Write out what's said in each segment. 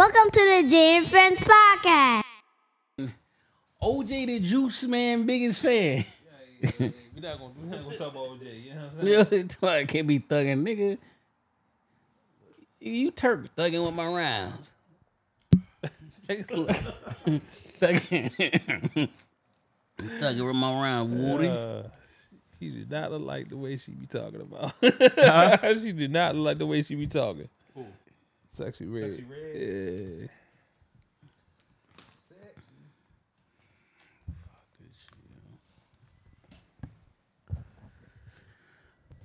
Welcome to the Jae and Friends podcast. OJ the Juice Man biggest fan. we not gonna we not gonna talk about OJ. You know what I'm saying? Yeah, I can't be thugging, nigga. You Turk thugging with my rounds. thugging. thugging with my round, Woody. Uh, she did not look like the way she be talking about. she did not look like the way she be talking. Sexy red. Sexy Red? Yeah.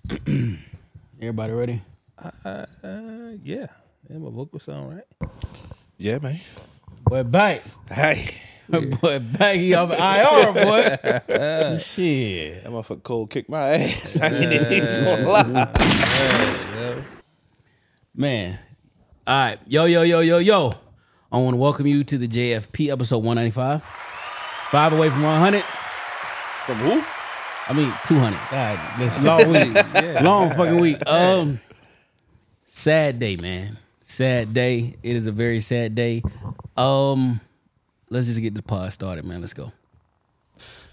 Everybody ready? Uh, uh, yeah. Yeah, my vocal sound right. Yeah, man. Boy, back. Hey, boy, back. He off IR, boy. Shit. that motherfucker cold kicked my ass. I ain't even gonna lie. Man. All right. Yo, yo, yo, yo, yo. I want to welcome you to the JFP episode 195. Five away from 100. From who? I mean, 200. God, this long week. long fucking week. Um, sad day, man. Sad day. It is a very sad day. Um, let's just get this pod started, man. Let's go.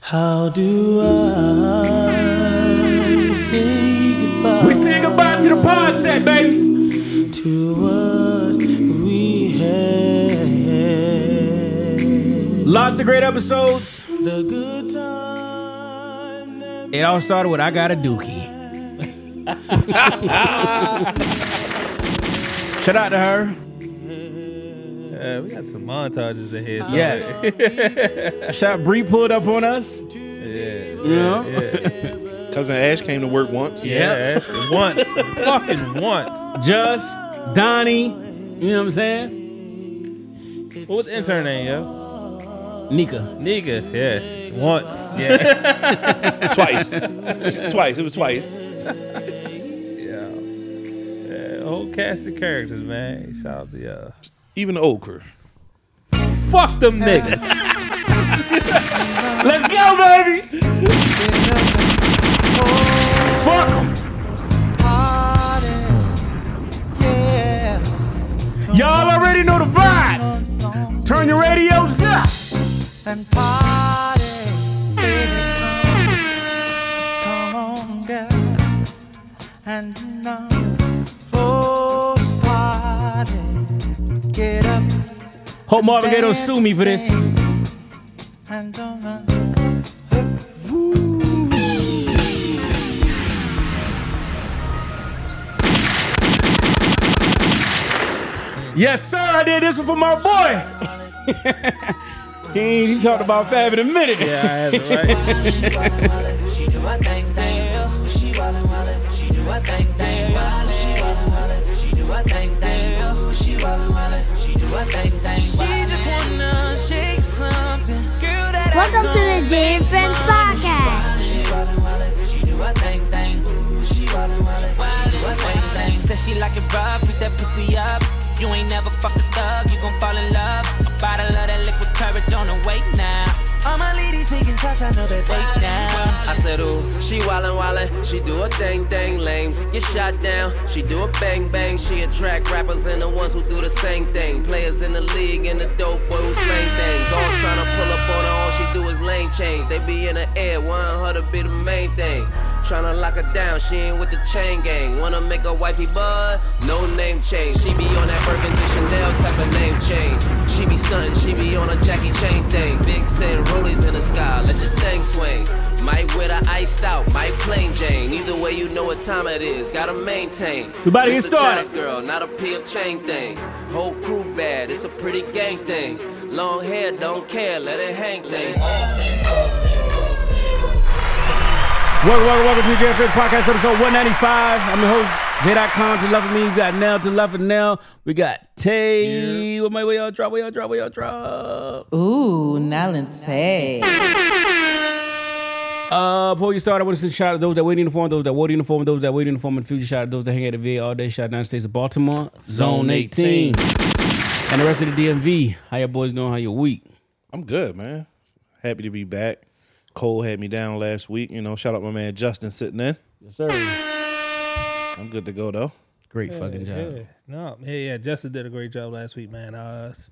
How do I say goodbye We say goodbye to the pod set, baby. to what Lots of great episodes. The good time. It all started with I got a dookie. Shout out to her. Uh, we got some montages ahead. So Yes. Shout Bree pulled up on us. Yeah. You know? Cousin Ash came to work once. Yeah. once. Fucking once. Just Donnie. You know what I'm saying? What was the intern name, yo? Nika. Nigga. Yes. Once. Yeah. Twice. twice. It was twice. yeah. yeah. Whole cast of characters, man. Shout out to y'all. Even the old crew. Fuck them niggas. Let's go, baby. Fuck 'em. Y'all already know the vibes. Turn your radios up. And party. Baby, come, come on, girl, and now for party. Get up Hope Marvin Gaye don't sue me for this. and don't run. Yes, sir. I did this one for my boy. he, ain't- he talked about Fab in a minute. Yeah, I have it right. She do a thing, thing. She wildin', wildin'. She do a thing, thing. She wildin', wildin'. She do a thing, thing. She wildin', wildin'. She do a thing, thing. She just wanna shake something. Girl, that Welcome to the Jae and Friends podcast. She wildin', wildin'. She do a thing, thing. She wildin', wildin'. She do a thing, thing. Said she like it rough, beat that pussy up. You ain't never fucked a thug, you gon' fall in love. A bottle of that the way now. All my taking shots, I know that they down. I said, ooh, she wildin' wildin', she do a thing thing, lames get shot down. She do a bang bang, she attract rappers and the ones who do the same thing. Players in the league and the dope boy who slang things. All tryna pull up on her, all she do is lane change. They be in the air, want her to be the main thing. Tryna lock her down, she ain't with the chain gang. Wanna make her wifey bud? No name change. She be on that Birkins and Chanel type of name change. She be stuntin', she be on a Jackie Chain thing. Big Sin, rollies in the sky, let your thing swing. Might wear the iced out, might plain Jane. Either way, you know what time it is. Gotta maintain. We about to get started. Girl, not a peel chain thing. Whole crew bad, it's a pretty gang thing. Long hair, don't care, let it hang thing. Welcome, welcome, welcome to the Jae Friends Podcast, episode 195. I'm your host, J.com to love of me. We got Nell to love of Nell. We got Tay. What my way y'all drop? Where y'all drop? Where y'all drop? Ooh, Nalente. Uh, before you start, I want to send a shout out to those that wait in the form, those that wait in the form, those that wait in the form in the future. Shout out to those that hang at the VA all day. Shout out to the United States of Baltimore, Zone 18. And the rest of the DMV. How your boys doing? How your week? I'm good, man. Happy to be back. Cole had me down last week. You know, shout out my man Justin sitting in. Yes, sir. I'm good to go though. Great fucking job. Yeah, no, yeah, yeah. Justin did a great job last week, man. Uh, s-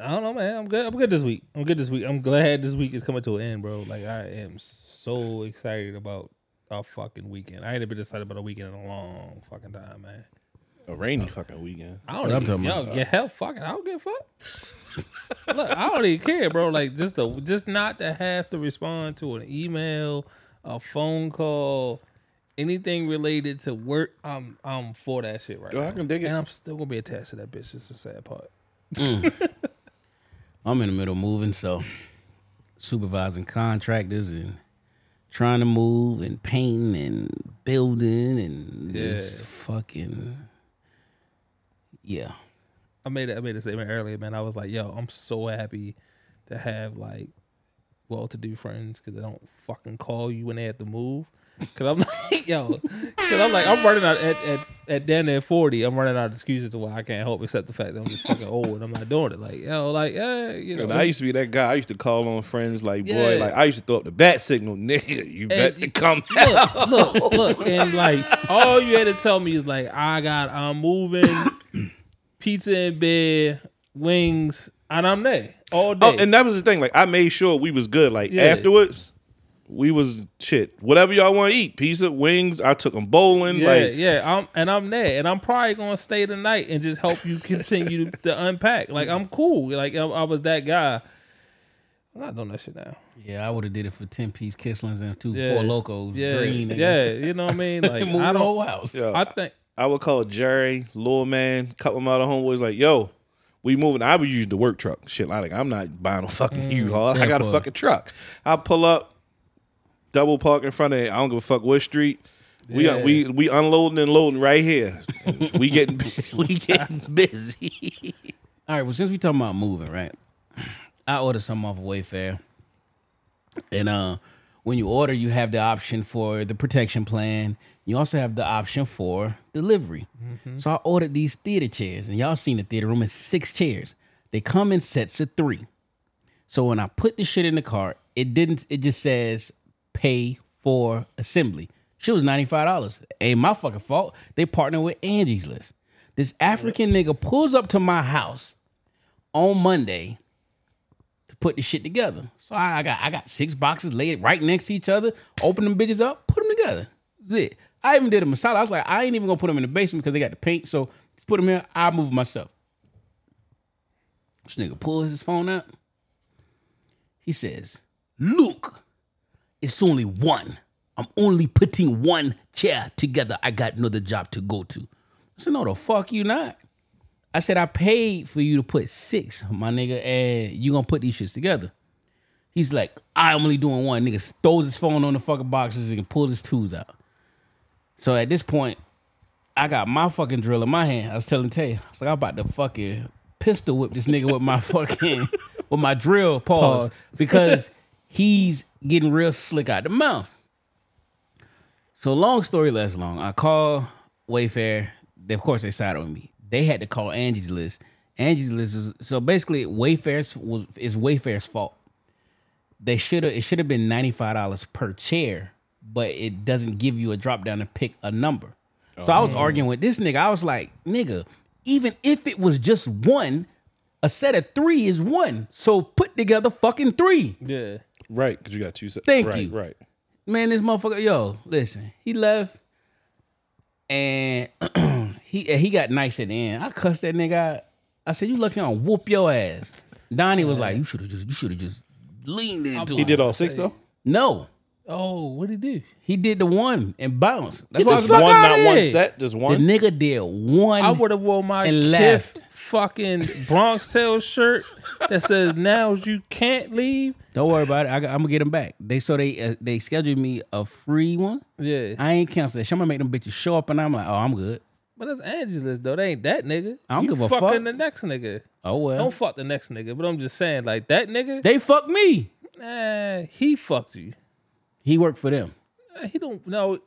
I don't know, man. I'm good. I'm good this week. I'm good this week. I'm glad this week is coming to an end, bro. Like I am so excited about our fucking weekend. I ain't been excited about a weekend in a long fucking time, man. A rainy fucking weekend. I don't know. I'm even, talking yo, about. get hell fucking. I don't give a fuck. Look, I don't even care, bro. Like just to just not to have to respond to an email, a phone call, anything related to work. I'm I'm for that shit right Yo, now. I can dig it. And I'm still gonna be attached to that bitch. It's the sad part. Mm. I'm in the middle of moving, so supervising contractors and trying to move and painting and building and this fucking yeah. I made it. I made a statement earlier, man. I was like, yo, I'm so happy to have like well-to-do friends because they don't fucking call you when they have to move. Cause I'm like, yo, cause I'm like, I'm running out at at, at down there 40. I'm running out of excuses to why I can't help except the fact that I'm just fucking old and I'm not doing it. Like, yo, like, yeah, you know, And I used to be that guy. I used to call on friends like, boy, Yeah. like I used to throw up the bat signal, nigga. You better come look, look, look, and like all you had to tell me is like, I got, I'm moving, pizza in bed, wings, and I'm there all oh, day. Oh, and that was the thing. Like I made sure we was good. Like Yeah. afterwards, we was shit. Whatever y'all want to eat, pizza, wings. I took them bowling. Yeah, like yeah, I'm and I'm there, and I'm probably gonna stay the night and just help you continue to, to unpack. Like I'm cool. Like I, I was that guy. I'm not doing that shit now. Yeah, I would have did it for ten piece Kisslings and two Yeah. four locos. Yeah, green. nigga. yeah, you know what I mean. Like Move I the don't. whole house. yo, I think I would call Jerry, Lil Man, couple of my other homeboys. Like yo. We moving. I would use the work truck. Shit, like I'm not buying a fucking U-Haul. I got a fucking truck. I pull up, double park in front of it. I don't give a fuck what street. We Yeah. we we unloading and loading right here. we getting we getting busy. All right, well, since we talking about moving, right? I ordered something off of Wayfair. And uh when you order, you have the option for the protection plan. You also have the option for delivery. Mm-hmm. So I ordered these theater chairs, and y'all seen the theater room. It's six chairs. They come in sets of three. So when I put the shit in the cart, it didn't. It just says pay for assembly. She was ninety five dollars. Ain't my fucking fault. They partner with Angie's List. This African nigga pulls up to my house on Monday put the shit together. So I, I got I got six boxes laid right next to each other. Open them bitches up, put them together. That's it. I even did a masala. I was like, I ain't even gonna put them in the basement because they got the paint. So just put them here. I move myself. This nigga pulls his phone out. He says, "Look, it's only one. I'm only putting one chair together. I got another job to go to." I said, "No, the fuck you not." I said, "I paid for you to put six, my nigga, and you gonna put these shits together." He's like, "I'm only doing one." Nigga throws his phone on the fucking boxes and pulls his tools out. So at this point, I got my fucking drill in my hand. I was telling Tay, I was like, I'm about to fucking pistol whip this nigga with my fucking with my drill pause, Pause. because he's getting real slick out the mouth. So long story less long. I call Wayfair. They, of course, they sided on me. They had to call Angie's List. Angie's List was so basically Wayfair's was is Wayfair's fault. They should have it should have been ninety five dollars per chair, but it doesn't give you a drop down to pick a number. So I was oh. arguing with this nigga. I was like, nigga, even if it was just one, a set of three is one. So put together fucking three. yeah. Right, because you got two sets. Thank right, you. Right. Man, this motherfucker, yo, listen, he left and he he got nice at the end. I cussed that nigga out. I said, you lucky on whoop your ass. Donnie was like, you should have just you should have just leaned into it. He it. did all six though. No. Oh, what did he do? He did the one and bounced. That's why I was Just about one, outta not one set, just one. the nigga did one. I would have worn my and left. fucking Bronx Tale shirt that says "Now you can't leave." Don't worry about it. I, am gonna get them back. They so they uh, they scheduled me a free one. Yeah, I ain't cancel that. shit. I'm gonna make them bitches show up, and I'm like, oh, I'm good. But that's Angela's though. They ain't that nigga. I don't you give a fucking fuck. the next nigga. Oh well. Don't fuck the next nigga. But I'm just saying, like that nigga, they fucked me. eh, he fucked you. He worked for them. He don't know.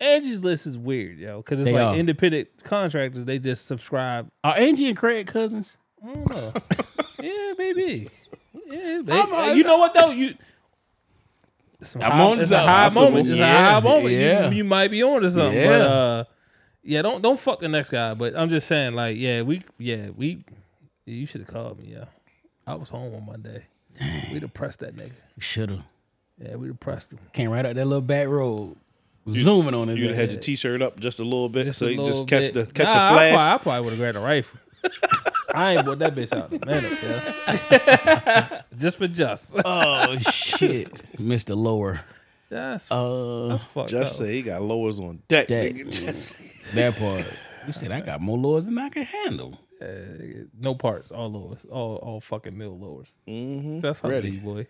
Angie's List is weird, yo, because it's They like are. independent contractors. They just subscribe. Are Angie and Craig cousins? I don't know. yeah, baby. Yeah, baby. you know what though? You. It's, I'm high, on it's a high moment. It's a high moment. yeah. You, you might be on to something. Yeah. But uh Yeah, don't don't fuck the next guy. But I'm just saying, like, yeah, we, yeah, we, you should have called me. Yeah, I was home on Monday. We'd have pressed that nigga. Shoulda. Yeah, we'd have pressed him. Came right out that little back road. Zooming on his You'd have ass. had your t-shirt up just a little bit, Just so you just catch bit. the catch nah, the I flash. I probably would have grabbed a rifle. I ain't bought that bitch out in a minute, yeah. just for just. Oh shit. Mr. Lower. That's, Uh that's fucked Just up. say he got lowers on deck. Deck. nigga. Just- that part. You said I got more lowers than I can handle. No parts, all lowers, all all fucking mill lowers. Mhm. That's how Ready. ready, boy.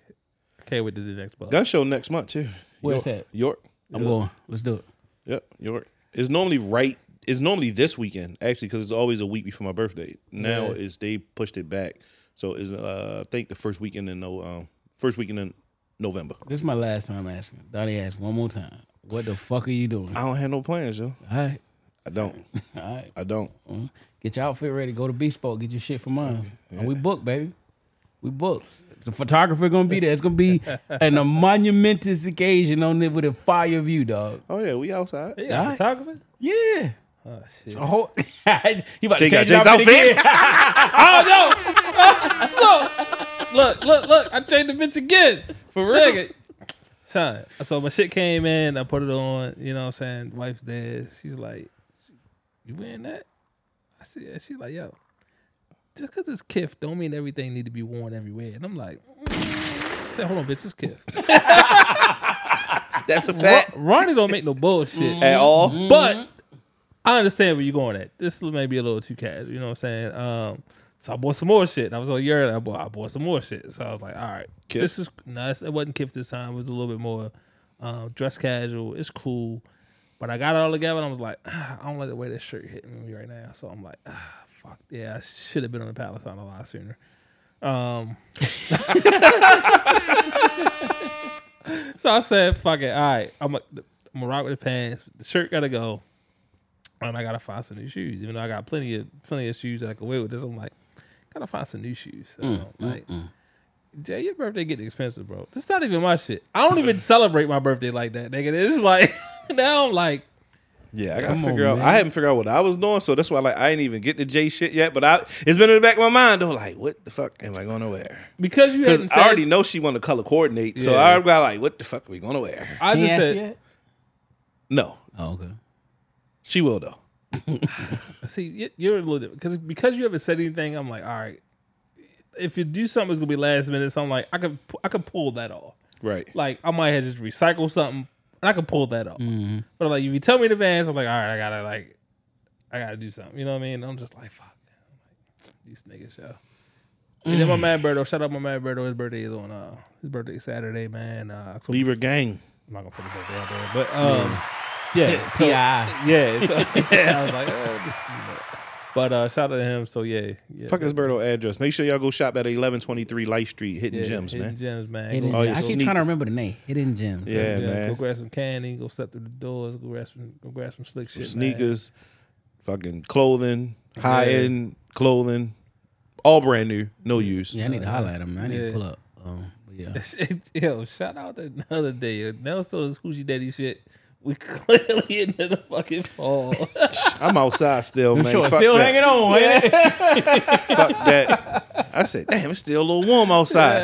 Can't wait to the next bug. Gun show next month too. Where's York, that? York. I'm going. Let's do it. Yep, York. It's normally right. It's normally this weekend actually because it's always a week before my birthday. Now Yeah. is they pushed it back, so is uh I think the first weekend in no um first weekend in November. This is my last time asking. Donnie asked one more time. What the fuck are you doing? I don't have no plans, yo. All right. I don't. All right. I don't. Mhm. Get your outfit ready. Go to Bespoke. Get your shit from mine. And we booked, baby. We booked. The photographer gonna be there. It's gonna be an, a monumentous occasion on it with a fire view, dog. Oh yeah, we outside. Yeah, got Alright. photographer? Yeah. Oh shit. It's a whole. he about to Jae got change his Jae's outfit outfit? again. oh no! so look, look, look! I changed the bitch again for real. Son, so my shit came in. I put it on. You know what I'm saying? Wife's there. She's like, "You wearing that?" I said, yeah. She's like, "Yo, just because it's Kith don't mean everything need to be worn everywhere." And I'm like, mm. I said, "Hold on, bitch, it's Kith." That's a fact Ronnie don't make no bullshit at all. but I understand where you're going at. This may be a little too casual, you know what I'm saying? Um, so I bought some more shit. And I was like, yeah, I bought, I bought some more shit. So I was like, all right, Kith? this is nice. It wasn't Kith this time. It was a little bit more um, dress casual. It's cool. But I got it all together and I was like, ah, I don't like the way this shirt hitting me right now. So I'm like, ah, fuck. Yeah, I should have been on the Palestine a lot sooner. Um, so I said, fuck it. All right, I'm going to rock with the pants. The shirt got to go. And I gotta find some new shoes. Even though I got plenty of plenty of shoes that I can wear with this, I'm like, gotta find some new shoes. So, Mm, like, Jae, your birthday getting expensive, bro. This is not even my shit. I don't even celebrate my birthday like that, nigga. It's like now I'm like, Yeah, I gotta Come on, figure out. man. I haven't figured out what I was doing, so that's why like I ain't even get the J shit yet. But I, it's been in the back of my mind though. Like, what the fuck am I gonna wear? because you Because I already know she want to color coordinate, so I got like, what the fuck are we gonna wear? I just said, you yet? No, Oh, okay. she will though. See, you're a little different because because you haven't said anything. I'm like, all right, if you do something, it's gonna be last minute. So I'm like, I could I could pull that off. Right. Like I might have just recycled something, and I could pull that off. Mm-hmm. But like, if you tell me in advance, I'm like, all right, I gotta like, I gotta do something. You know what I mean? I'm just like, fuck, I'm like, these niggas, yo. And then my man Berto, shout out my man Berto. His birthday is on uh his birthday is Saturday, man. Uh, October- Libra gang. I'm not gonna put his birthday out there, but um, yeah, so- P.I. yeah, so, yeah. I was like, uh, just, you know. but uh, shout out to him. So yeah, yeah. Fuck his Birdo address. Make sure y'all go shop at 1123 Light Street, hitting yeah, gems, hidden man. gems, man. Hidden Go- Oh, Gems. your I keep sneakers. trying to remember the name. Hidden Gems. Yeah, yeah, man. Go grab some candy. Go step through the doors. Go grab some. Go grab some slick shit. man. Sneakers, fucking clothing, high end clothing, all brand new, no use. Yeah, I need to highlight them. I need Yeah. to pull up. Um, yeah. Yo, shout out to the other day. yo. Nelson is Hoochie Daddy shit. We clearly into the fucking fall. I'm outside still, man. Sure, Fuck still that. hanging on, ain't it? Fuck that. I said, damn, it's still a little warm outside.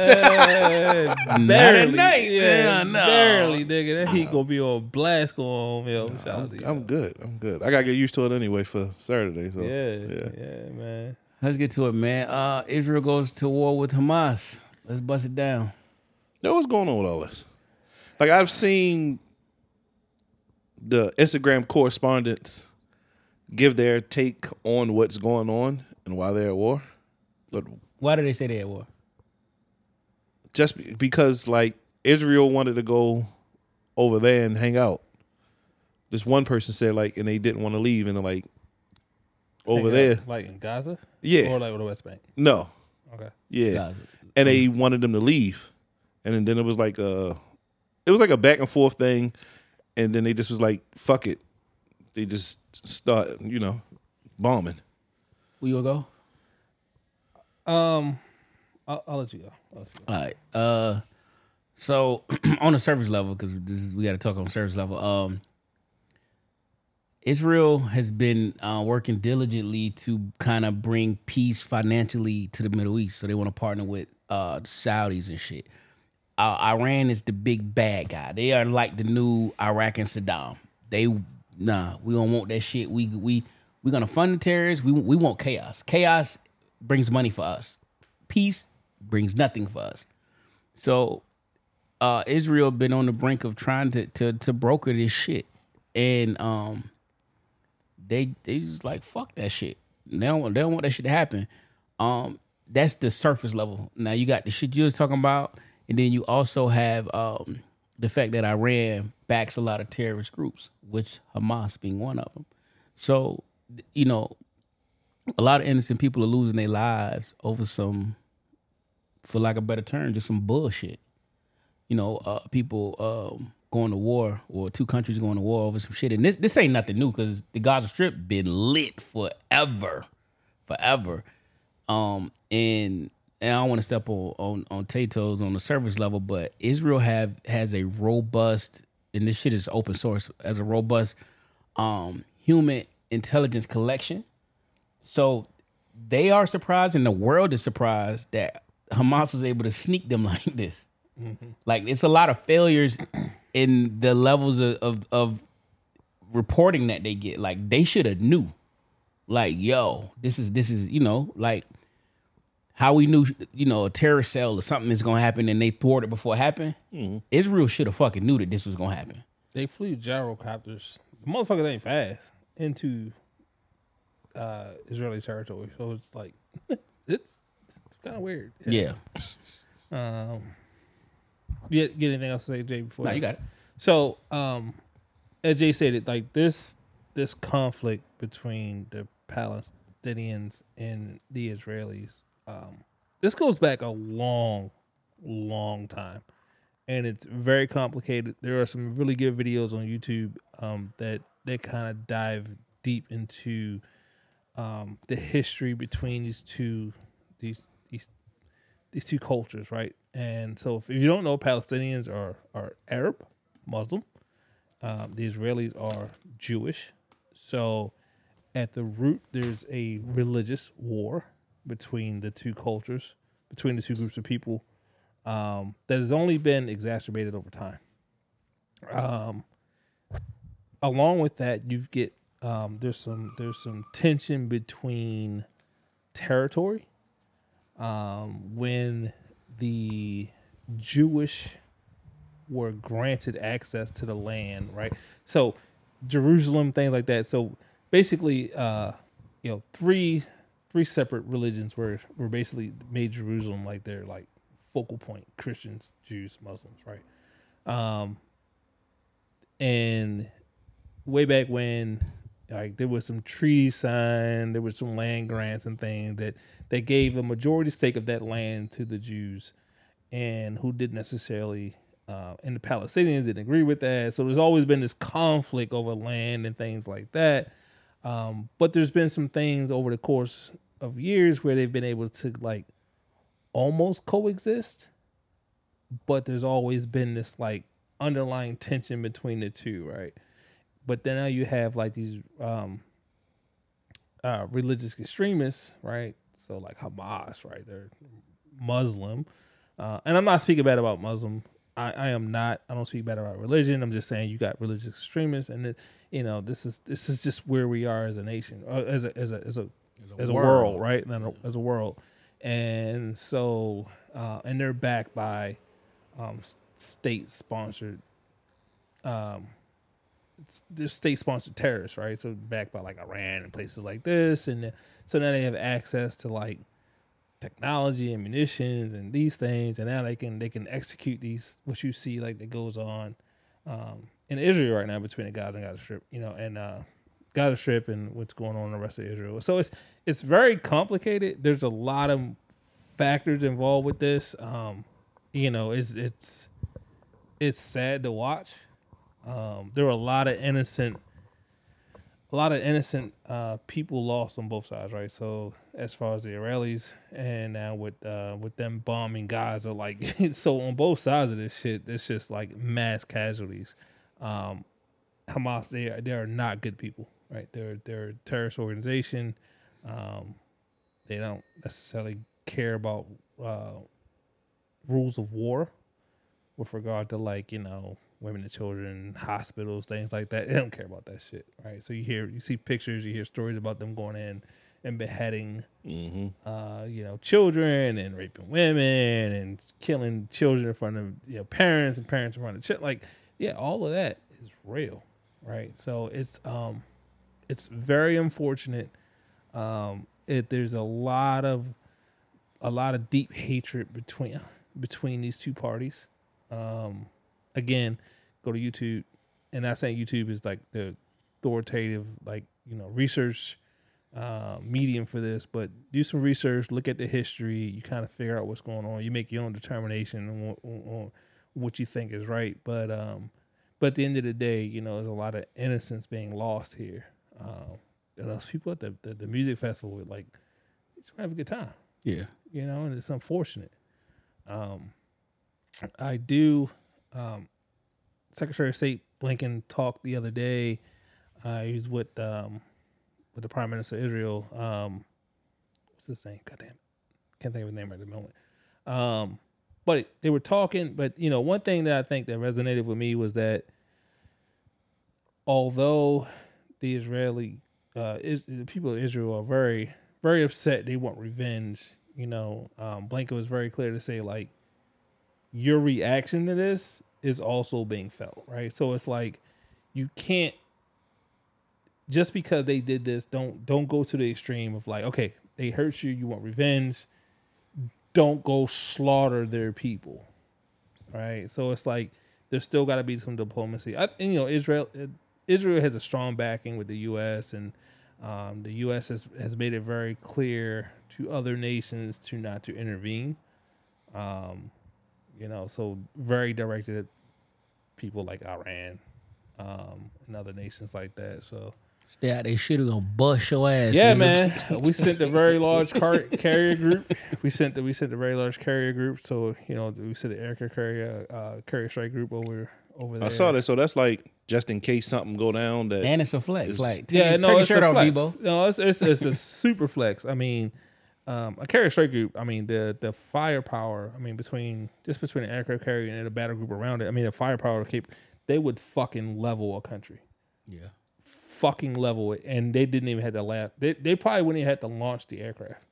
barely, night. yeah, Yeah, no. barely, nigga. That heat gonna be on blast going on, yo. Shout out to I'm. I'm good. I'm good. I gotta get used to it anyway for Saturday. So yeah, yeah. yeah, man. Let's get to it, man. Uh, Israel goes to war with Hamas. Let's bust it down. Yo, what's going on with all this? Like I've seen the Instagram correspondents give their take on what's going on and why they're at war. But Why do they say they're at war? just because like Israel wanted to go over there and hang out. This one person said like, and they didn't want to leave, and they're like, over Like, there, like in Gaza, yeah, or like with the West Bank. no, Okay, yeah, Gaza. and they wanted them to leave, and then, then it was like uh it was like a back and forth thing, and then they just was like, fuck it, they just start, you know, bombing. Where you gonna go? um, I'll, I'll let you go. I'll let you go. All right. Uh, so on the surface level, because this is we got to talk on surface level. Um, Israel has been uh, working diligently to kind of bring peace financially to the Middle East. So they want to partner with uh, the Saudis and shit. Uh, Iran is the big bad guy. They are like the new Iraq and Saddam. They nah, we don't want that shit. We we we gonna fund the terrorists. We we want chaos. Chaos brings money for us. Peace brings nothing for us. So uh, Israel been on the brink of trying to to to broker this shit, and um, they they just like fuck that shit. They don't they don't want that shit to happen. Um, that's the surface level. Now you got the shit you was talking about, and then you also have um the fact that Iran backs a lot of terrorist groups, which Hamas being one of them. So you know, a lot of innocent people are losing their lives over some, for lack of a better term, just some bullshit you know, uh, people um, going to war or two countries going to war over some shit. And this this ain't nothing new because the Gaza Strip been lit forever, forever. Um, and and I don't want to step on on on Tato's on the service level, but Israel have has a robust and this shit is open source as a robust um human intelligence collection. So they are surprised and the world is surprised that Hamas was able to sneak them like this. Like it's a lot of failures in the levels of, of, of reporting that they get. Like they should have knew. Like, yo, this is this is, you know, like how we knew, you know, a terrorist cell or something is gonna happen and they thwarted it before it happened. Israel should have fucking knew that this was gonna happen. They flew gyrocopters. The motherfuckers ain't fast into uh, Israeli territory, so it's like it's it's, kind of weird. Yeah. Um, you get anything else to say, Jae? Before No, you got it. So, um, as Jae said, it like this this conflict between the Palestinians and the Israelis. Um, this goes back a long, long time, and it's very complicated. There are some really good videos on YouTube um, that that kind of dive deep into um, the history between these two these these these two cultures, right? And so, if you don't know, Palestinians are are Arab, Muslim. Um, the Israelis are Jewish. So, at the root, there's a religious war between the two cultures, between the two groups of people, um, that has only been exacerbated over time. Um, along with that, you get um, there's some there's some tension between territory um, when the Jewish were granted access to the land, right? So Jerusalem, things like that. So basically, uh, you know, three three separate religions were were basically made Jerusalem like their like focal point: Christians, Jews, Muslims, right? Um, and way back when like there was some treaties signed, there was some land grants and things that that gave a majority stake of that land to the Jews, and who didn't necessarily, uh, and the Palestinians didn't agree with that. So there's always been this conflict over land and things like that. Um, but there's been some things over the course of years where they've been able to like almost coexist, but there's always been this like underlying tension between the two, right? But then now you have like these um uh religious extremists, right? So like Hamas, right? They're Muslim. Uh and I'm not speaking bad about Muslim. I, I am not I don't speak bad about religion. I'm just saying you got religious extremists and it, you know, this is this is just where we are as a nation, uh, as a as a as a as a, world, right? And as a world. And so uh and they're backed by um state sponsored um they're state sponsored terrorists, right? So backed by like Iran and places like this, and so now they have access to like technology and munitions and these things, and now they can they can execute these what you see like that goes on um, in Israel right now between the Gaza and Gaza Strip, you know, and uh, Gaza Strip and what's going on in the rest of Israel. So it's it's very complicated. There's a lot of factors involved with this. Um, you know, it's it's it's sad to watch. Um, there were a lot of innocent, a lot of innocent uh, people lost on both sides, right? So as far as the Israelis, and now with uh, with them bombing Gaza, like so on both sides of this shit, it's just like mass casualties. Um, Hamas, they are, they are not good people. right? They're they're a terrorist organization. Um, they don't necessarily care about uh, rules of war with regard to like you know women and children, hospitals, things like that. They don't care about that shit, right? So you hear you see pictures, you hear stories about them going in and beheading, uh, you know, children and raping women and killing children in front of you know parents and parents in front of children. Like, yeah, all of that is real, right? So it's um, it's very unfortunate. Um, it there's a lot of a lot of deep hatred between between these two parties. Um, again, go to YouTube, and I saying YouTube is like the authoritative, like you know, research uh, medium for this, but do some research, look at the history. You kind of figure out what's going on. You make your own determination on, what- on, on what you think is right. But um, but at the end of the day, you know, there's a lot of innocence being lost here. Um, and those people at the, the, the music festival, like, just have a good time Yeah. you know, and it's unfortunate. Um, I do. Um, Secretary of State Blinken talked the other day. Uh, he was with um, with the Prime Minister of Israel. Um, what's his name? God damn it, can't think of his name right at the moment. Um, but they were talking. But you know, one thing that I think that resonated with me was that although the Israeli uh, is, the people of Israel are very, very upset. They want revenge. You know, um, Blinken was very clear to say like, your reaction to this is also being felt, right? So it's like, you can't just because they did this. Don't don't go to the extreme of like, okay, they hurt you. You want revenge. Don't go slaughter their people, right? So it's like there's still got to be some diplomacy. I, and, you know, Israel Israel has a strong backing with the U.S. and um, the U.S. has has made it very clear to other nations to not to intervene. Um, you know, so very directed at people like Iran um, and other nations like that. So Stay out there shit gonna bust your ass. yeah, nigga. man. We sent a very large car- carrier group. We sent the, we sent a very large carrier group. So you know, we sent the Erica carrier uh, carrier strike group over over there. I saw that. So that's like just in case something go down. That And it's a flex. It's- like take, Yeah, take no, your it's shirt a off, flex. Debo. No, it's it's, it's a super flex. I mean, um, a carrier strike group. I mean, the the firepower. I mean, between just between an aircraft carrier and a battle group around it. I mean, the firepower cape. They would fucking level a country. Yeah. Fucking level it, and they didn't even have to laugh. They they probably wouldn't even have to launch the aircraft.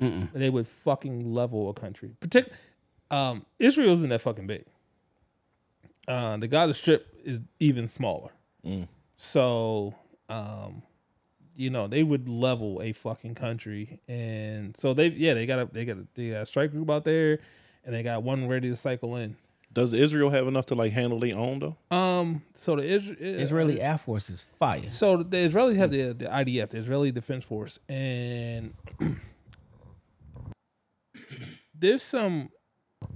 Mm-mm. They would fucking level a country. Partic- um, Israel isn't that fucking big. Uh, the Gaza Strip is even smaller. So, um, you know, they would level a fucking country, and so they, yeah, they got a they got a, they got a strike group out there, and they got one ready to cycle in. Does Israel have enough to like handle their own though? Um, so the Isra- Israeli Air Force is fire. So the Israelis have the the IDF, the Israeli Defense Force, and there's some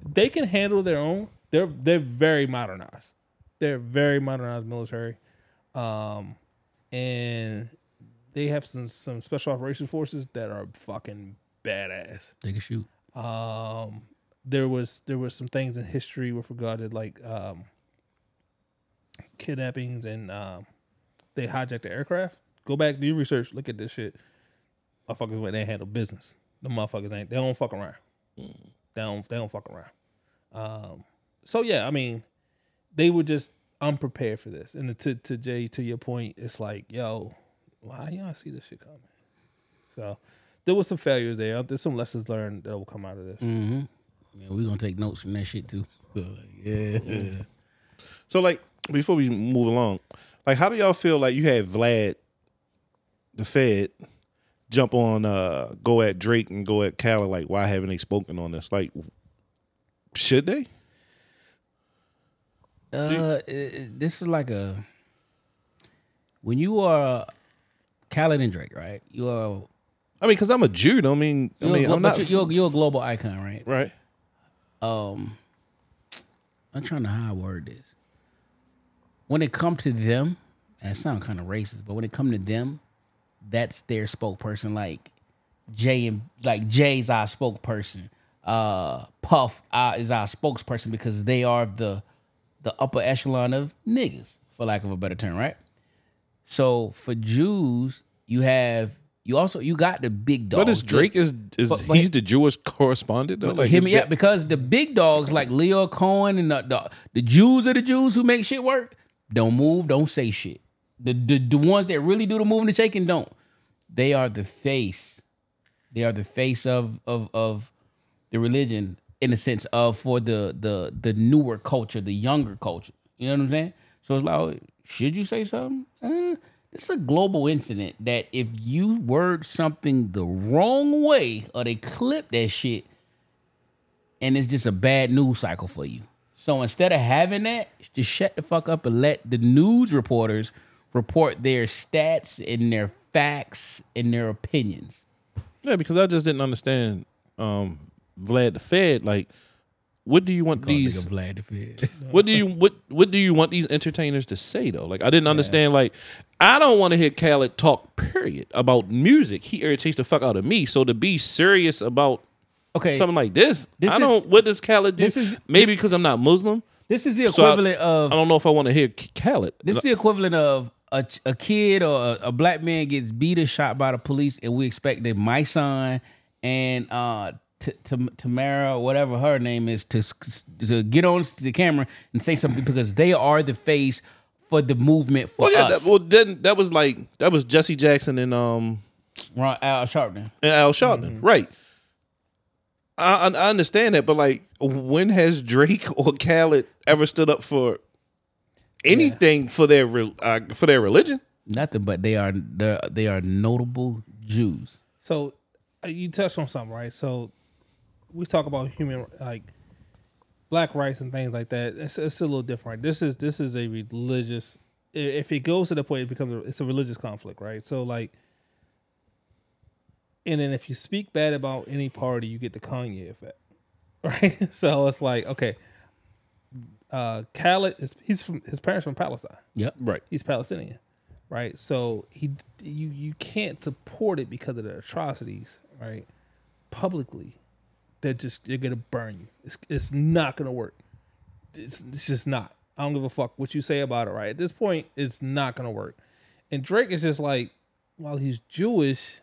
they can handle their own. They're they're very modernized. They're very modernized military, um, and they have some some special operations forces that are fucking badass. They can shoot. Um, there was there was some things in history with regard to like um, kidnappings and um, they hijacked the aircraft. Go back, do your research, look at this shit. Motherfuckers when they handle business. The motherfuckers ain't they don't fuck around. They don't they don't fuck around. Um, so yeah, I mean, they were just unprepared for this. And to to Jae, to your point, it's like, yo, why y'all see this shit coming? So there was some failures there. There's some lessons learned that will come out of this. Mm-hmm. Yeah, we're gonna take notes from that shit too. yeah. So like before we move along, like how do y'all feel like you had Vlad, the Fed, jump on uh go at Drake and go at Khaled? Like why haven't they spoken on this? Like should they? Uh, it- it- this is like a when you are Khaled and Drake, right? You are I mean, because I'm a Jew. I mean, I you're, mean, I'm not you're, you're a global icon, right? right. Um I'm trying to how I word this. When it come to them, and it sounds kind of racist, but when it come to them, that's their spokesperson. Like Jay and like Jay's our spokesperson. Uh Puff uh, is our spokesperson because they are the the upper echelon of niggas, for lack of a better term, right? So for Jews, you have you also you got the big dogs. But is Drake is is But- but- he's the Jewish correspondent though? Like, Hear is me out because the big dogs like Lyor Cohen and the, the the Jews are the Jews who make shit work. Don't move, don't say shit. The the, the ones that really do the moving and shaking don't. They are the face. They are the face of of of the religion in the sense of for the the the newer culture, the younger culture. You know what I'm saying? So it's like, should you say something? Uh, it's a global incident that if you word something the wrong way or they clip that shit, and it's just a bad news cycle for you. So instead of having that, just shut the fuck up and let the news reporters report their stats and their facts and their opinions. Yeah, because I just didn't understand um Vlad the Fed. Like, what do you want these? Vlad. What do you what What do you want these entertainers to say though? Like, I didn't understand. Like, I don't want to hear Khaled talk. Period about music. He irritates the fuck out of me. So to be serious about Okay, something like this, This I is- don't. What does Khaled do? this is- Maybe because I'm not Muslim. this is the So I- equivalent of I don't know if I want to hear Khaled. This is the equivalent of a, a kid or a, a black man gets beat or shot by the police, and we expect that my son and uh, T- T- Tamara, whatever her name is, to to get on the camera and say something because they are the face for the movement for well, yeah. us. That, well, then that was like that was Jesse Jackson and um Ron, Al Sharpton. and Al Sharpton, right? I, I I understand that, but like, when has Drake or Khaled ever stood up for anything for their uh, for their religion? Nothing, but they are they they are notable Jews. So uh, you touched on something, right? So we talk about human like black rights and things like that. It's, it's a little different. This is this is a religious. If it goes to the point, it becomes a, it's a religious conflict, right? So like, and then if you speak bad about any party, you get the Kanye effect, right? So it's like okay, uh, Khaled is he's from his parents from Palestine Yep. Right. he's Palestinian, right? So he you you can't support it because of the atrocities, right? Publicly, they're just they're gonna burn you. It's it's not gonna work. It's it's just not. I don't give a fuck what you say about it, right? At this point, it's not gonna work. And Drake is just like, while he's Jewish,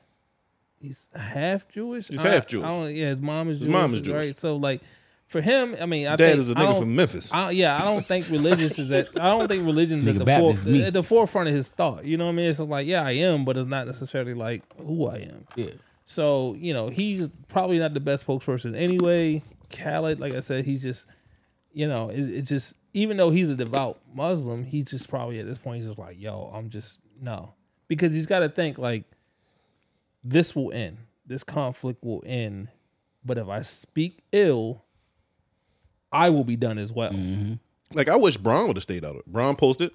he's half Jewish. He's I- half I Jewish. don't- yeah, his mom is His Jewish. mom is Jewish. right? So like, for him, I mean, I Dad think, is a I nigga from Memphis. I, yeah, I don't think religious is at. I don't think religion is at the, Baptist fore, at the forefront of his thought. You know what I mean? It's just like, yeah, I am, but it's not necessarily like who I am. Yeah. So you know, he's probably not the best spokesperson anyway. Khaled, like I said, he's just, you know, it, it's just even though he's a devout Muslim, he's just probably at this point he's just like, yo, I'm just no, because he's got to think like, this will end, this conflict will end, but if I speak ill, I will be done as well. Mm-hmm. Like I wish Bron would have stayed out of it. Bron posted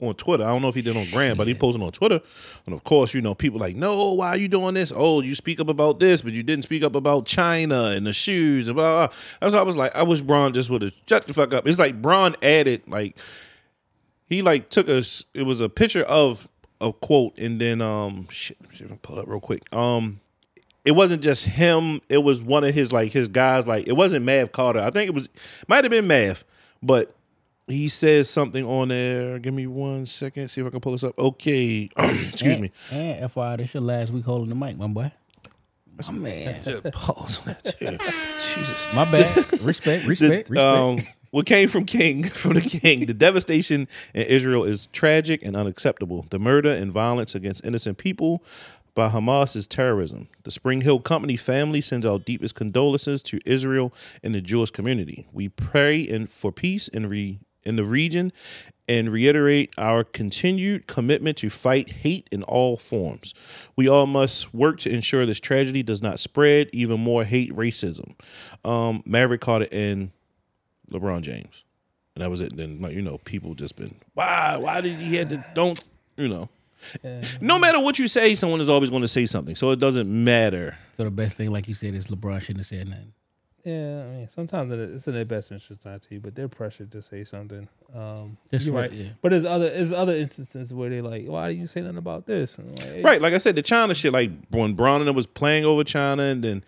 on Twitter. I don't know if he did on Gram, but he posted on Twitter. And of course, you know, people like, no, why are you doing this? Oh, you speak up about this, but you didn't speak up about China and the shoes and blah. blah. That's why I was like, I wish Bron just would have shut the fuck up. It's like Bron added like he like took us. It was a picture of a quote, and then um shit. Pull up real quick. Um, it wasn't just him. It was one of his like his guys. Like it wasn't Mav Carter. I think it was might have been Mav, but he says something on there. Give me one second. See if I can pull this up. Okay, excuse and, me. And FYI, this your last week holding the mic, my boy. My man. Pause on that. too. Jesus. My bad. respect, respect, respect. Um, what came from King, from the King, the devastation in Israel is tragic and unacceptable. The murder and violence against innocent people by Hamas is terrorism. The SpringHill Company family sends our deepest condolences to Israel and the Jewish community. We pray in, for peace and re, in the region and reiterate our continued commitment to fight hate in all forms. We all must work to ensure this tragedy does not spread even more hate racism. Um, Maverick it, and LeBron James. And that was it. Then like, you know, people just been why why did he had to don't you know. No matter what you say, someone is always going to say something. So it doesn't matter. so the best thing, like you said, is LeBron shouldn't have said nothing. Yeah, I mean, sometimes it's in their best interest not to, but they're pressured to say something. Um, Just you're for- right. yeah. But there's other there's other instances where they're like, "Why don't you say nothing about this?" And like, hey, Right, like I said, the China shit, like when Bron and them was playing over China and then,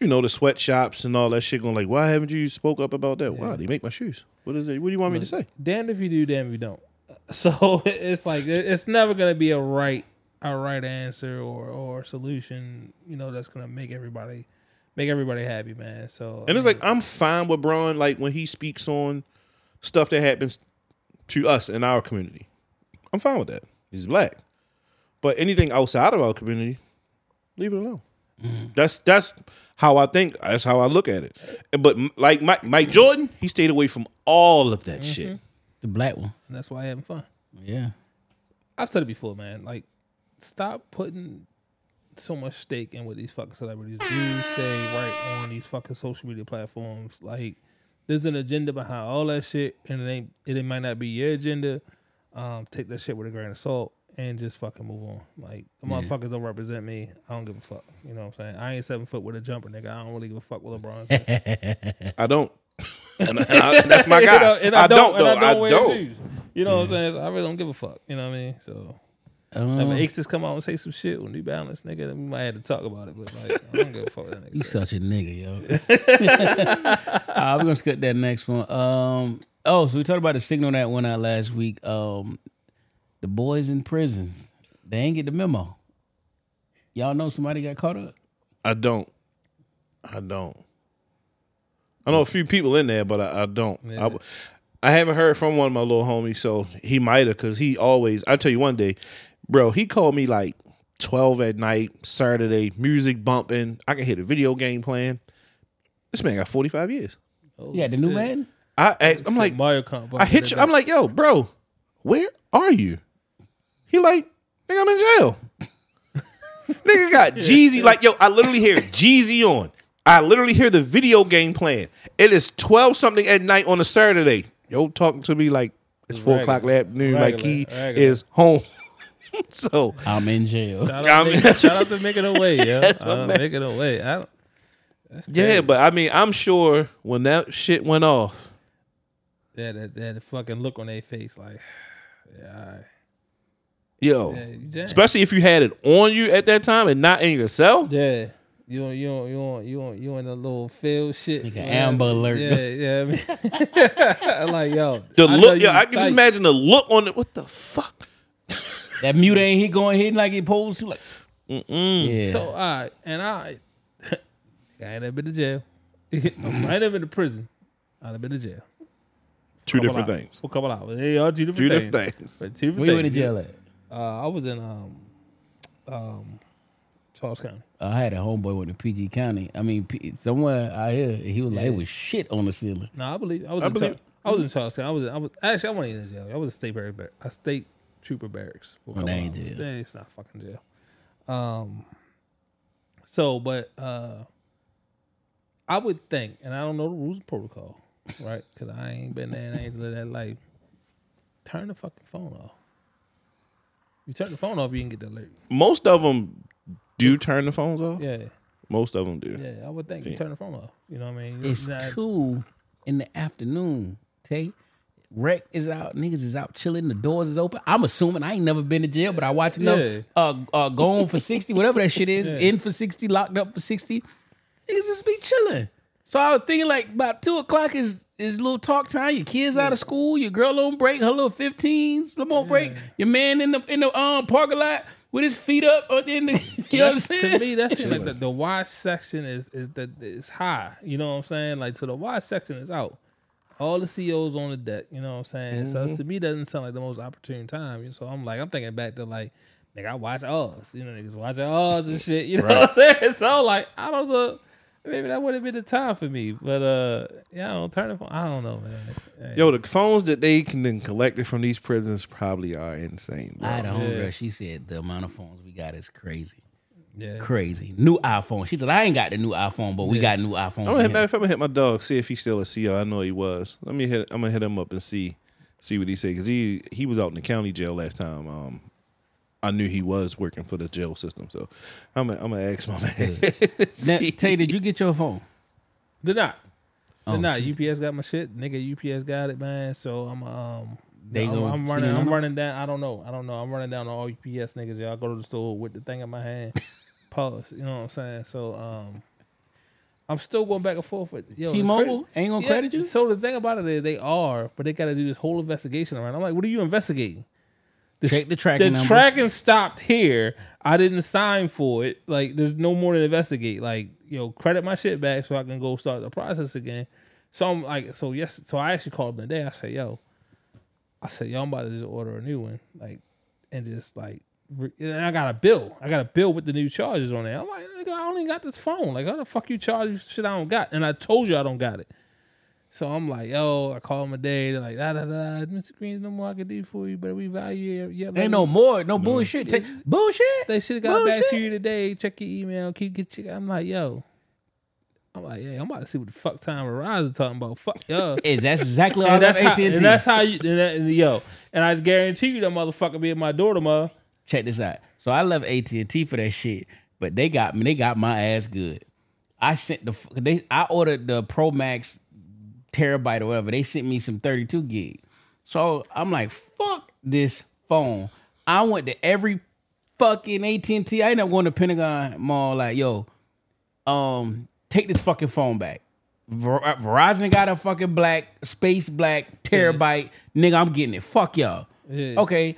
you know, the sweatshops and all that shit going like, why haven't you spoke up about that? Why? Do they make my shoes. What is it? What do you want me to say? Damned if you do, damned if you don't. So it's like it's never gonna be a right a right answer or or solution. You know that's gonna make everybody make everybody happy, man. So And it's like I'm fine with Bron, like when he speaks on stuff that happens to us in our community. I'm fine with that. He's black. But anything outside of our community, leave it alone. Mm. That's that's how I think. That's how I look at it. But like Mike, Mike Jordan, he stayed away from all of that shit. Mm-hmm. The black one. and that's why I'm having fun. Yeah. I've said it before, man. Like, stop putting so much stake in what these fucking celebrities do, say, right on these fucking social media platforms. Like, there's an agenda behind all that shit, and it ain't. It might not be your agenda. Um, take that shit with a grain of salt and just fucking move on. Like, the motherfuckers don't represent me. I don't give a fuck. You know what I'm saying? I ain't seven foot with a jumper, nigga. I don't really give a fuck with LeBron. says. I don't. and I- and that's my guy. You know, and I, don't. though. and I don't wear don't. shoes. You know what I'm saying? So I really don't give a fuck. You know what I mean? So. Um, If Aces come out and say some shit with New Balance, nigga, then we might have to talk about it. But like, I don't give a fuck with that nigga. You such a nigga, yo. uh, we're gonna skip that next one. Um, oh, so we talked about the signal that went out last week. Um, the boys in prisons, they ain't get the memo. Y'all know somebody got caught up. I don't. I don't. I know a few people in there, but I, I don't. I, I haven't heard from one of my little homies, so he might have, because he always. I tell you one day, bro, he called me like twelve at night, Saturday, music bumping. I can hear the video game playing. This man got forty five years. Oh, Yeah, the new man. I asked, I'm like, Mario Kart. I hit you. I'm like, yo, bro, where are you? He like, nigga, I'm in jail. nigga got Jeezy. Like, yo, I literally hear Jeezy on. I literally hear the video game playing. It is 12 something at night on a Saturday. Yo, talking to me like it's four Regular. o'clock in the afternoon, like he Regular. Regular. is home. so I'm in jail. Shout I out, mean- to, shout out to making a way, yeah. That's Uh, my making a way. I don't, yeah, but I mean, I'm sure when that shit went off, they had, that, they had a fucking look on their face, like, yeah, all right. yo, yeah, especially if you had it on you at that time and not in your cell. yeah. You on you on you on you on you on a little field shit. Like an know? Amber Alert. Yeah, yeah. I mean, like yo, The I look, you yeah, I can just imagine the look on it. What the fuck? That mute ain't he going hitting like he supposed to. Like, yeah. So all right, and I, I ain't never been to jail. I ain't never been to prison. I have been to jail. Two different hours. things. For a couple hours. They are two different Two things. different things. But two different where you things. in jail at? Uh, I was in um, um, Charles County. I had a homeboy with the PG County. I mean, P- somewhere out here, he was like, it was shit on the ceiling. No, I believe I was. I in believe- Char- I was in Charles County. I was. In, I was actually. I wasn't even in jail. I was a state barrack. A state trooper barracks. for a Oh, that ain't hours. jail. Yeah, It's not fucking jail. Um. So, but uh, I would think, and I don't know the rules and protocol, right? Because I ain't been there and I ain't lived that life. Turn the fucking phone off. You turn the phone off, you can get the alert. Most of them do turn the phones off. Yeah, Most of them do. yeah. I would think you turn the phone off. You know what I mean? It's Not- two in the afternoon. Tay, Rec is out. Niggas is out chilling. The doors is open. I'm assuming I ain't never been to jail, but I watch enough. Yeah. Uh, uh, gone for sixty, whatever that shit is. Yeah. In for sixty, locked up for sixty. Niggas just be chilling. So I was thinking like about two o'clock is is little talk time. Your kids out of school. Your girl on break. Her little fifteens. Little on break. Your man in the in the um parking lot with his feet up. Or in the, you know what I'm saying? to me, that's like the, the Y section is is the is high. You know what I'm saying? Like so, the Y section is out. All the CEOs on the deck. You know what I'm saying? So to me, it doesn't sound like the most opportune time. So I'm like, I'm thinking back to like, nigga, I watch Oz. You know, niggas watching Oz and shit. You know what I'm saying? So like, I don't know. Maybe that would have been the time for me, but uh, yeah, I don't turn it. I don't know, man. Hey. Yo, the phones that they can then collected from these prisons probably are insane. Bro. I had a homegirl. Yeah. She said the amount of phones we got is crazy. Yeah. Crazy. New iPhone. She said I ain't got the new iPhone, but we got new iPhones. I'm gonna hit, matter of fact, I'm gonna hit my dog, see if he's still a CO. I know he was. Let me hit. I'm gonna hit him up and see, see what he said because he he was out in the county jail last time. Um, I knew he was working for the jail system, so I'm gonna, I'm gonna ask my man. Now, Tay, did you get your phone? They're not. They're Oh, not. shit. UPS got my shit. Nigga, UPS got it, man. So I'm um. They I'm, I'm running. you a I'm running down. I don't know. I don't know. I'm running down on all UPS niggas. Y'all go to the store with the thing in my hand. Pause. You know what I'm saying? So um, I'm still going back and forth with yo. T-Mobile credit- ain't gonna credit you? So the thing about it is they are, but they got to do this whole investigation around. I'm like, what are you investigating? The, Check the tracking The number. tracking stopped here. I didn't sign for it. Like, there's no more to investigate. Like, yo, credit my shit back so I can go start the process again. So I'm like, so yes, so I actually called them today. I said, yo, I said, yo, I'm about to just order a new one, like, and just like, and I got a bill. I got a bill with the new charges on there. I'm like, nigga, I only got this phone. Like, how the fuck you charge shit I don't got? And I told you I don't got it. So I'm like, yo, I call them a day. They're like, da da da, Mr. Green's no more I can do for you, but we value your, your Ain't no more, no bullshit. Take, bullshit. They should have got back to you today. Check your email. Keep get your. I'm like, yo. I'm like, yeah, I'm about to see what the fuck time Verizon talking about. Fuck yo. Is that's exactly all that that's how, AT&T. and that's how you and, that, and yo. And I guarantee you that motherfucker be at my door tomorrow. Check this out. So I love AT and T for that shit, but they got me. They got my ass good. I sent the they. I ordered the Pro Max terabyte or whatever. They sent me some thirty two gig. So I'm like, fuck this phone. I went to every fucking AT and T. I ended up going to Pentagon Mall. Like, yo, um, take this fucking phone back. Ver- Verizon got a fucking black space black terabyte. Nigga, I'm getting it. Fuck y'all. Yeah. Okay.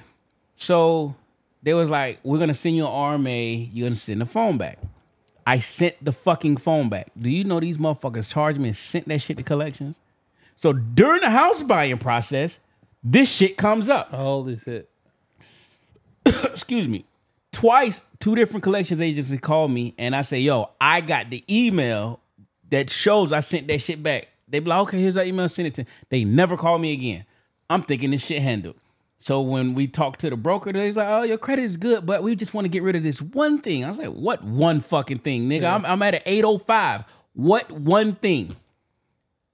So they was like, we're gonna send you an RMA, you're gonna send the phone back. I sent the fucking phone back. Do you know these motherfuckers charged me and sent that shit to collections? So during the house buying process, this shit comes up. Holy shit. Excuse me. Twice, two different collections agencies called me and I say, yo, I got the email that shows I sent that shit back. They be like, okay, here's our email, send it to. They never call me again. I'm thinking this shit handled. So when we talked to the broker, was like, "Oh, your credit is good, but we just want to get rid of this one thing." I was like, "What one fucking thing, nigga? I'm, I'm at an 805. What one thing?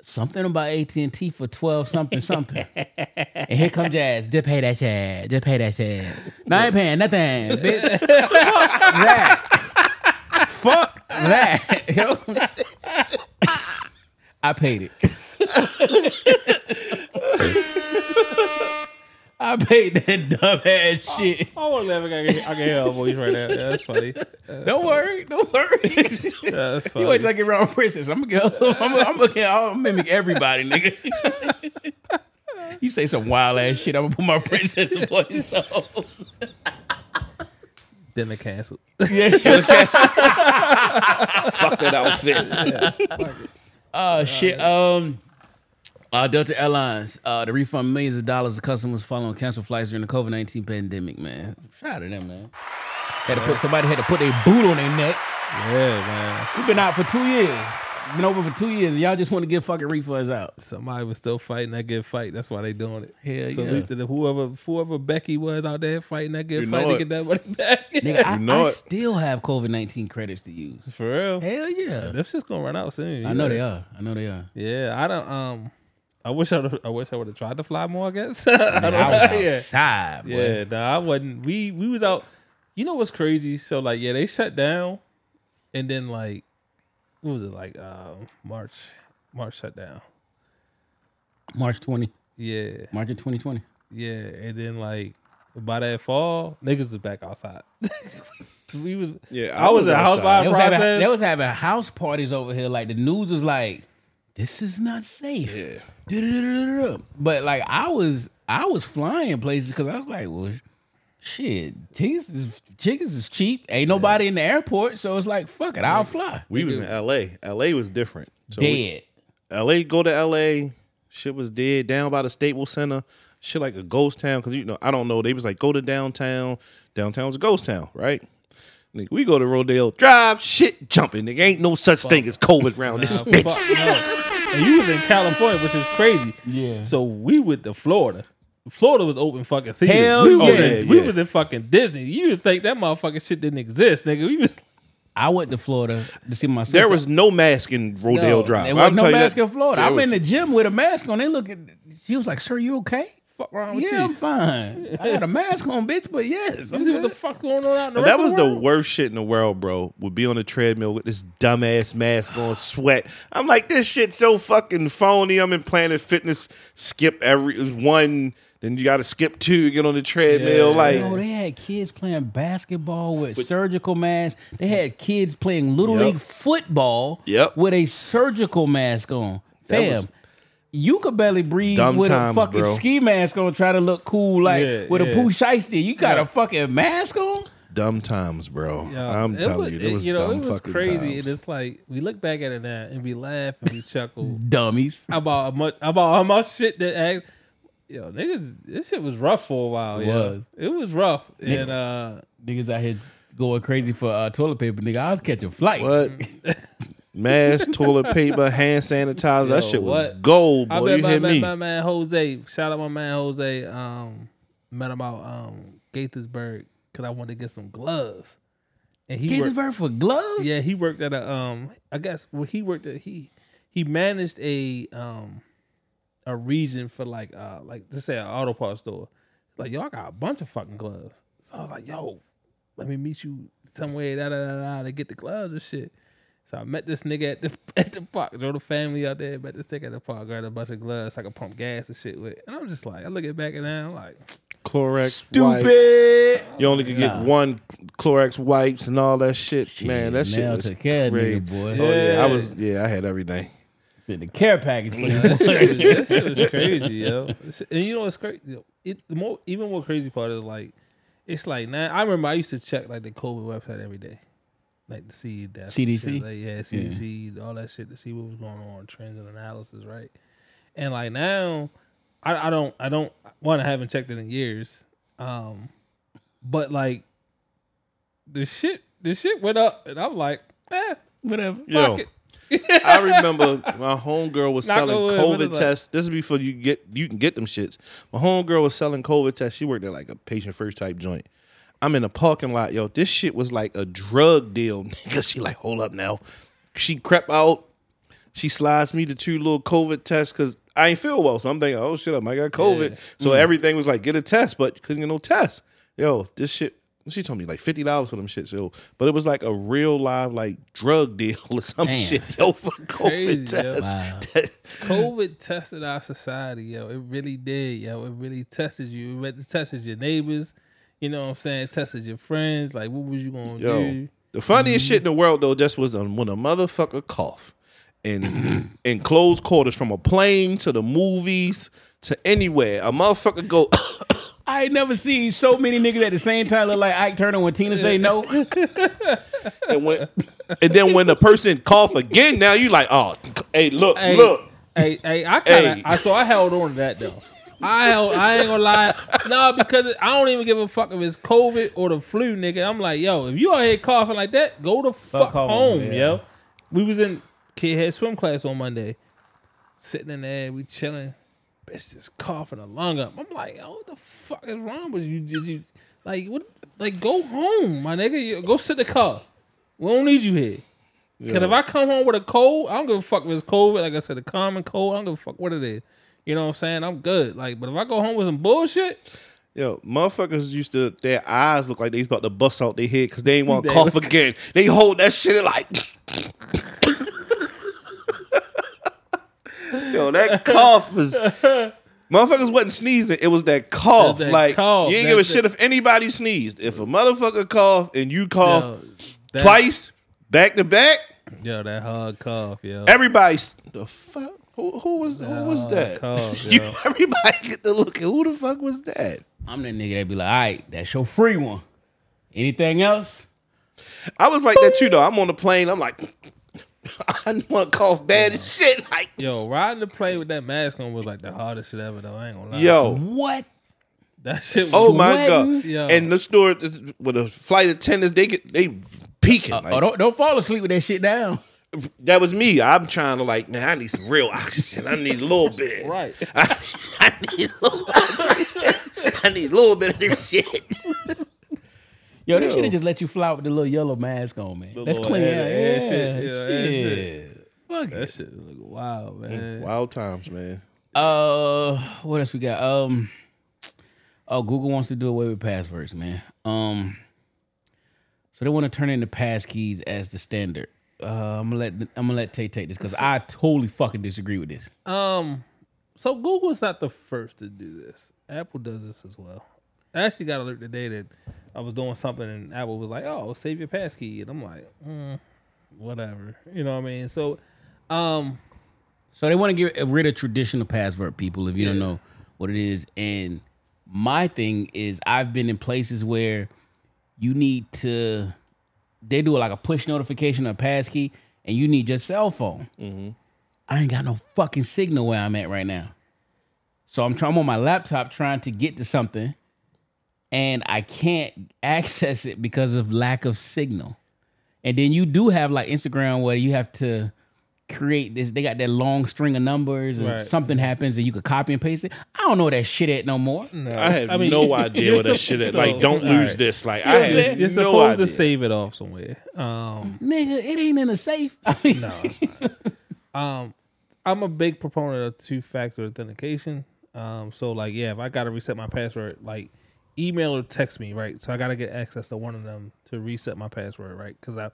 Something about AT and T for twelve something something." and here comes Jazz. Just pay that shit. Just pay that shit. No, I ain't paying nothing. Bitch. Fuck that. Fuck that. Yo. I paid it. I paid that dumbass shit. I want to laugh. I can, I can hear her voice right now. Yeah, that's funny. Don't worry, don't worry. Yeah, that's funny. you wait till I get around Princess. I'm gonna go. I'm gonna, I'm gonna, I'll mimic everybody, nigga. you say some wild ass shit. I'm gonna put my princess voice on. then they canceled. Yeah. Fuck that outfit. Oh shit. Um. Uh, Delta Airlines, uh, to refund millions of dollars to customers following canceled flights during the COVID nineteen pandemic. Man, shout out to them, man. Had to put somebody had to put their boot on their neck. Yeah, man. We've been out for two years. Been over for two years, and y'all just want to get fucking refunds out. Somebody was still fighting that good fight. That's why they doing it. Hell so yeah. the- whoever whoever Becky was out there fighting that good You fight know to it. get that money back. Nigga, I, know I it. still have COVID nineteen credits to use. For real. Hell yeah. That's just gonna run out soon. I know they are. I know they are. Yeah, I don't. Um, I wish I. I wish I would have tried to fly more. I guess. I, I don't I was know. Yeah. outside, boy. Yeah, nah, I wasn't. We we was out. You know what's crazy? So like, yeah, they shut down, and then like, what was it like? Uh, March, March shut down. March twenty, Yeah, March of twenty twenty. yeah, and then like by that fall, niggas was back outside. we was. Yeah, I, was, a house outside. buying They was, having, they was having house parties over here. Like the news was like, "This is not safe." Yeah. But like I was, I was flying places because I was like, "Well, shit, chickens is, chickens is cheap. Ain't nobody in the airport, so it's like, fuck it, I'll fly." We was in L.A. L.A. was different. So we- Dead. L.A. go to L.A. Shit was dead down by the Staples Center. Shit like a ghost town because you know I don't know. They was like go to downtown. Downtown was a ghost town, right? Nigga, we go to Rodeo Drive. Shit jumping. Nigga ain't no such thing as COVID around this bitch. fuck no. And you was in California, which is crazy. Yeah. So we went to Florida. Florida was open fucking season. Hell we was yeah. in- we was in fucking Disney. You would think that motherfucking shit didn't exist, nigga. We was I went to Florida to see my sister. There was no mask in Rodeo No, Drive. There I'm wasn't no telling you mask that- in Florida. There I'm was- in the gym with a mask on. They look at. She was like, "Sir, you okay?" Fuck wrong with Yeah, you? I'm fine. I had a mask on, bitch, but yes. You I'm see what the fuck's going on out in the And rest that was of the world? worst shit in the world, bro. Would be on the treadmill with this dumbass mask on, sweat. I'm like, this shit's so fucking phony. I'm in Planet Fitness. Skip every one, then you got to skip two. Get on the treadmill. Yeah. like, Yo, they had kids playing basketball with surgical masks. They had kids playing little Yep. league football Yep. with a surgical mask on. That Fam, was- you could barely breathe Dumb with times, a fucking bro. ski mask on, try to look cool like Yeah, with yeah. a Pooh Shiesty. You got Yeah. a fucking mask on? dumb times, bro. Yeah, I'm it telling was- you, it was you know, dumb it was fucking crazy, times. and it's like we look back at it now and we laugh and we chuckle Dummies. about how much about how much shit that act. Yo, niggas, this shit was rough for a while. It yeah. was. It was rough, Nigga. and uh, Niggas out here going crazy for uh, toilet paper. Nigga, I was catching flights. What? Mask, toilet paper, hand sanitizer. Yo, that shit was what? gold, I boy. met You my, hear met me? my man Jose. Shout out my man Jose. Um, met him out um Gaithersburg because I wanted to get some gloves, and he worked, Gaithersburg for gloves? yeah he worked at a um I guess well he worked at he he managed a um a region for like uh like just say an auto parts store. Like y'all got a bunch of fucking gloves. So I was like, yo, let me meet you somewhere da da da da to get the gloves and shit. So I met this nigga at the at the park. Drove the family out there, met this nigga at the park, grabbed a bunch of gloves so I could pump gas and shit with. And I'm just like, I look at back and now, I'm like, Clorox Stupid. wipes. You only could get Nah. one Clorox wipes and all that shit. Man, that shit was took care of crazy. nigga, boy. Oh yeah, I was. Yeah, I had everything. It's in the care package for you. that shit was crazy, yo. And you know what's crazy? It the more even more crazy part is like, it's like now. I remember I used to check like the COVID website every day, like to see that CDC? shit, like, yeah, CDC, all that shit to see what was going on, trends and analysis, right? And like now, I, I don't, I don't. One, I haven't checked it in years, um, but like the shit, the shit went up, and I'm like, eh, Whatever. Yo, it. I remember my homegirl was Knock selling on wood, what is COVID that? tests. This is before you get you can get them shits. My homegirl was selling COVID tests. She worked at like a patient first type joint. I'm in a parking lot, yo. This shit was like a drug deal, nigga. She like, hold up now. She crept out. She slides me the two little COVID tests because I ain't feel well. So I'm thinking, oh shit, I might got COVID. So Mm. everything was like, get a test, but couldn't get no test. Yo, this shit. She told me like fifty dollars for them shit. So, but it was like a real live like drug deal or some Damn. shit. Yo, for COVID Crazy, tests. Wow. COVID tested our society, yo. It really did, yo. It really tested you. It tested your neighbors. You know what I'm saying? It tested your friends. Like, what was you gonna Yo, do? the funniest shit in the world though just was um, when a motherfucker cough in in close quarters from a plane to the movies to anywhere. A motherfucker go. I ain't never seen so many niggas at the same time look like Ike Turner when Tina say no. and when and then when the person cough again, now you like, oh, hey, look, Hey, look. Hey, hey, I kind of, Hey. I so I held on to that though. I I ain't gonna lie, no, because I don't even give a fuck if it's COVID or the flu, nigga. I'm like, yo, if you out here coughing like that, go the fuck, home, home, yeah. yo. We was in kid head swim class on Monday, sitting in there, we chilling. Bitch just coughing a lung up. I'm like, yo, what the fuck is wrong with you? Did you like what? Like, go home, my nigga. Go sit in the car. We don't need you here. Cause if I come home with a cold, I don't give a fuck if it's COVID. Like I said, a common cold, I don't give a fuck what it is. You know what I'm saying? I'm good. Like, but if I go home with some bullshit, Yo, motherfuckers used to their eyes look like they was about to bust out their head because they ain't want to cough again. They hold that shit like. Yo, that cough was. Motherfuckers wasn't sneezing. It was that cough. that like cough. you ain't give a shit if anybody sneezed. If a motherfucker cough and you cough yo, twice back to back, Yo, that hard cough, yo. everybody's the fuck. Who, who was who was that? cough, You- everybody get the look. Who the fuck was that? I'm that nigga that be like, all right, that's your free one. Anything else? I was like that too, though. I'm on the plane. I'm like, I want to cough bad as shit. Like, Yo, riding the plane with that mask on was like the hardest shit ever, though. I ain't gonna lie. yo, What? that shit. Was, oh my Sweating. god! Yo. And the store with the flight attendants, they get they peeking. Uh, oh, like, oh, don't, don't fall asleep with that shit down. That was me. I'm trying to like, man, I need some real oxygen. I need a little bit. right. I, I need a little. I need a little bit of this shit. Yo, they Yo. should have just let you fly with the little yellow mask on, man. That's little clean. air- Yeah, air yeah, shit. Yeah, air shit. Fuck That it. shit look wild, man. Wild times, man. Uh, what else we got? Um, Oh, Google wants to do away with passwords, man. Um, so they want to turn in the passkeys as the standard. Uh, I'm gonna let I'm gonna let Tay take this because I totally fucking disagree with this. Um, so Google's not the first to do this. Apple does this as well. I actually got alert today that I was doing something and Apple was like, "Oh, save your passkey," and I'm like, mm, "Whatever," you know what I mean? So, um, So they want to get rid of traditional password people if you don't know what it is. And my thing is I've been in places where you need to they do like a push notification or passkey and you need your cell phone. Mm-hmm. I ain't got no fucking signal where I'm at right now. So I'm trying I'm on my laptop trying to get to something and I can't access it because of lack of signal. And then you do have like Instagram where you have to create this. They got that long string of numbers, and Right. something happens, and you could copy and paste it. I don't know where that shit at no more. I have I mean, no idea you're what that shit is. so- Like, don't lose right. this. Like, you're, I have you're no supposed idea. to save it off somewhere. Um, Nigga, it ain't in a safe. I mean, no, it's not. um, I'm a big proponent of two factor authentication. Um, so like, yeah, if I gotta reset my password, like email or text me, right? So I gotta get access to one of them to reset my password, right? Because I've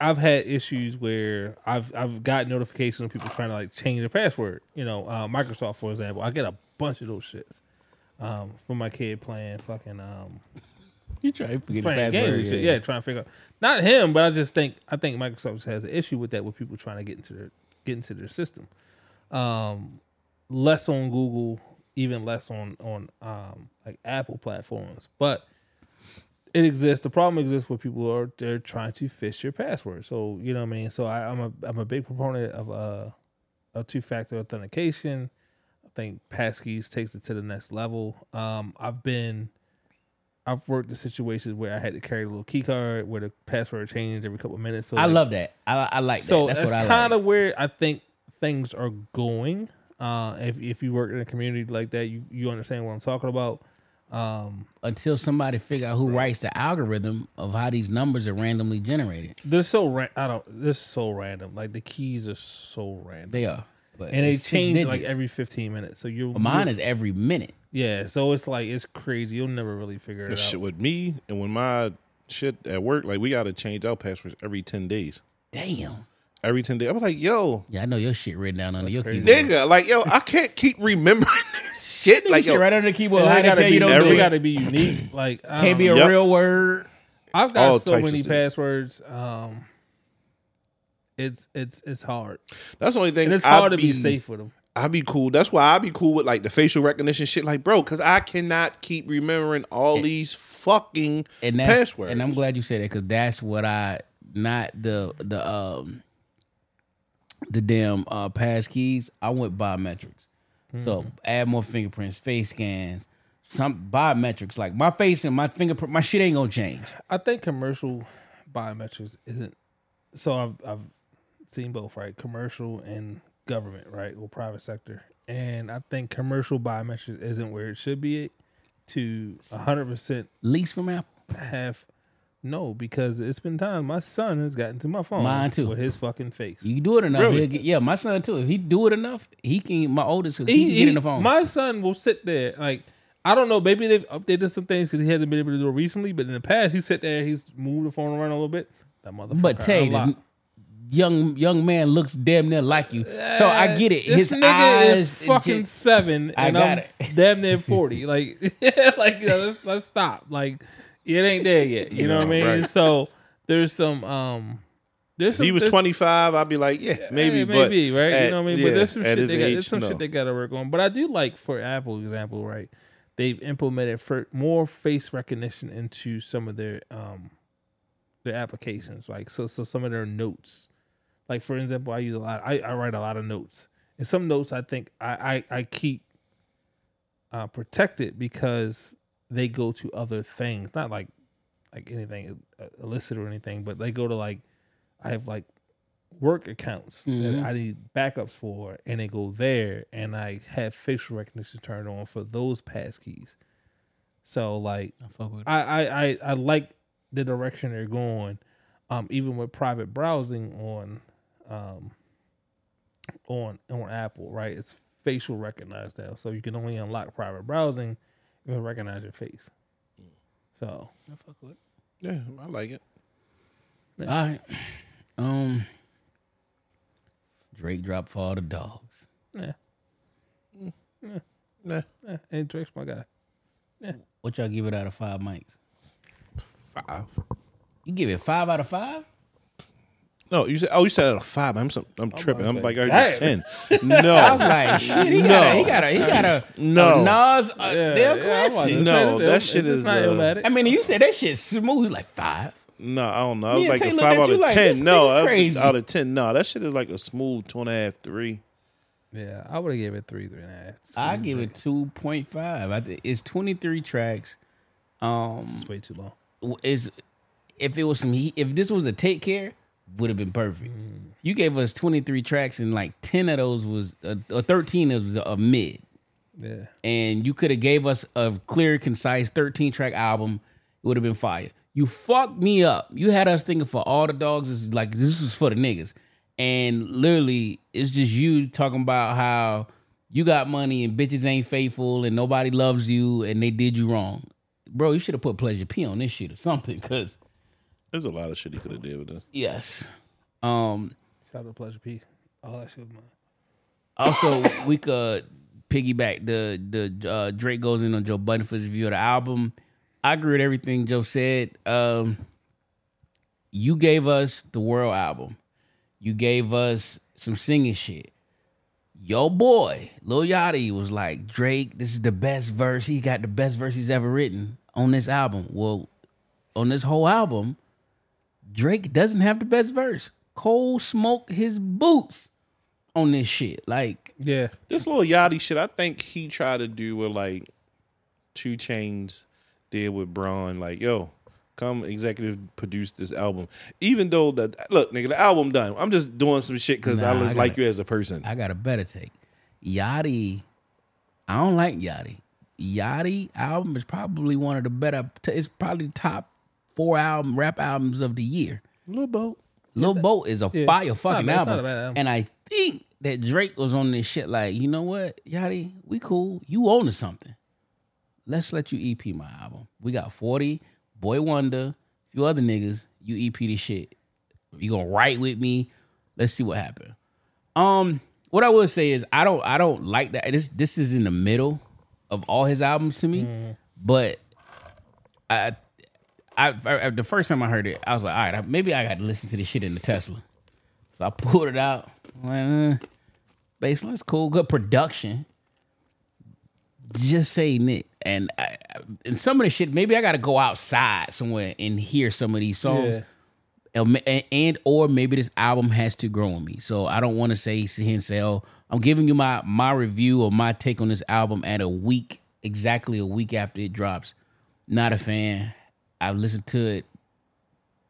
I've had issues where I've I've got notifications of people trying to like change their password. You know, uh, Microsoft for example, I get a bunch of those shits um, from my kid playing fucking um, you try to forget playing password. and shit. Yeah. trying to figure out not him, but I just think I think Microsoft has an issue with that with people trying to get into their get into their system. Um, less on Google, even less on on um like Apple platforms, but it exists. The problem exists where people are they're trying to fish your password. So you know what I mean. So I, I'm a I'm a big proponent of uh of two factor authentication. I think passkeys takes it to the next level. Um, I've been I've worked in situations where I had to carry a little key card where the password changed every couple of minutes. So I like- love that. I, I like so that. That's, that's, what I kind like. of where I think things are going. Uh, if if you work in a community like that, you you understand what I'm talking about. Um, Until somebody figure out who writes the algorithm of how these numbers are randomly generated. they're so ra- I don't. They're so random. Like the keys are so random, They are. But and they it's six change like every 15 minutes. So you're mine is every minute. yeah. So it's like it's crazy. You'll never really figure it That out. shit with me and when my shit at work, like we gotta change our passwords every ten days. Damn. Every ten days, I was like, yo, Yeah, I know your shit written down under your crazy. keyboard. nigga, like yo, I can't keep remembering this shit. Like Like shit yo, right under the keyboard. And How they they gotta tell be, you don't they do it. gotta be unique. Like I Can't be a Yep. real word. I've got all so many passwords. Um, it's it's it's hard, that's the only thing. and it's I hard to be safe with them. I'd be cool. That's why I'd be cool with like the facial recognition shit, like bro, because I cannot keep remembering all these fucking and that's passwords. and I'm glad you said that because that's what I not the the um the damn uh pass keys. I went biometrics. So mm-hmm. add more fingerprints, face scans, some biometrics. Like my face and my fingerprint, my shit ain't gonna change. I think commercial biometrics isn't. So I've I've seen both, right? Commercial and government, right, or private sector, and I think commercial biometrics isn't where it should be. To hundred percent Lease from Apple. have no, because it's been time. My son has gotten to my phone, Mine too. with his fucking face. You do it enough, Really? he'll get, yeah. My son too. If he do it enough, he can. My oldest, he, he, can get he- in the phone. My son will sit there like I don't know. Maybe they've updated some things because he hasn't been able to do it recently. But in the past, he sit there, he's moved the phone around a little bit. That motherfucker. but Tay, the young young man looks damn near like you. So I uh, get it. This His nigga eyes is fucking shit. seven, I and got I'm it. damn near forty. Like, like you know, let's let's stop. Like, it ain't there yet. You know what I mean? right. So there's some um. There's If some, he was 25, I'd be like, yeah, maybe, yeah, but maybe, right? at- you know what I mean? yeah, but there's some shit they got, age, there's some no. shit they got to work on. But I do like for Apple example, right? They've implemented for more face recognition into some of their um their applications, like so so some of their notes. Like for example, I use a lot. I, I write a lot of notes, and some notes I think I I, I keep uh, protected because they go to other things, not like like anything uh, illicit or anything, but they go to like I have like work accounts Mhm. that I need backups for, and they go there, and I have facial recognition turned on for those passkeys. So like I fuck with it. I I I, I like the direction they're going, um, even with private browsing on, um, on on Apple, right? It's facial recognized now, so you can only unlock private browsing They'll recognize your face. So I fuck with. Yeah, I like it. All right. Um, Drake dropped for all the dogs. yeah, Nah, yeah. And Drake's my guy. Yeah. What y'all give it out of five mics? five. You give it five out of five? No, you said. Oh, you said out of five. I'm some, I'm tripping. I'm say, like, I damn. ten. No, I was like, shit, he got a, he got a, he got a, No. a Nas uh, Yeah, damn yeah, I'm classic. No, say, that it's- shit it's is, uh, I mean, you said that shit smooth, like five. no, I don't know. I was like Tay a five out of like, ten. this No, crazy. out of ten. No, that shit is like a smooth two and a half, three. Yeah, I would have gave it three, three and a half. I give it two point five. I think it's twenty three tracks. Um, It's way too long. is if it was some heat, if this was a take care, would have been perfect. You gave us twenty three tracks and like ten of those was uh, or thirteen of those was a mid. Yeah, and you could have gave us a clear, concise 13 track album, it would have been fire. You fucked me up. You had us thinking for all the dogs is like this was for the niggas. And literally, it's just you talking about how you got money and bitches ain't faithful and nobody loves you and they did you wrong. Bro, you should have put Pleasure P on this shit or something, cause There's a lot of shit he could have did with this. yes. Um shout out to Pleasure P. All that shit was mine. Also, we could piggyback the the uh, Drake goes in on Joe Budden for his review of the album. I agree with everything Joe said. Um, you gave us the World album. You gave us some singing shit. Yo boy, Lil Yachty was like, Drake, this is the best verse. He got the best verse he's ever written on this album. Well, on this whole album, Drake doesn't have the best verse. Cole smoked his boots on this shit. Like, Yeah, This little Yachty shit, I think he tried to do what like 2 Chainz did with Bron. Like, yo, come executive produce this album. Even though the look, nigga, the album done. I'm just doing some shit because I Nah, I just like gotta- you as a person. I got a better take. Yachty, I don't like Yachty. Yachty album is probably one of the better. It's probably the top four album rap albums of the year. Little boat. Lil Boat is a Yeah, fire fucking bad- album. album. and I think that Drake was on this shit. Like, you know what, Yachty, we cool. You own to something. Let's let you EP my album. We got forty, Boy Wonder, a few other niggas. You EP this shit. You gonna write with me? Let's see what happens. Um, what I would say is I don't I don't like that. This this is in the middle of all his albums to me, but I, I, I the first time I heard it, I was like, all right, maybe I got to listen to this shit in the Tesla. So I pulled it out. I'm Like, uh, bassline's cool, good production. Just saying it, and I, I- and some of the shit. Maybe I got to go outside somewhere and hear some of these songs Yeah. and, and or maybe this album has to grow on me. So I don't want to say sit here and say, "Oh, I'm giving you my my review or my take on this album at a week exactly a week after it drops." Not a fan. I've listened to it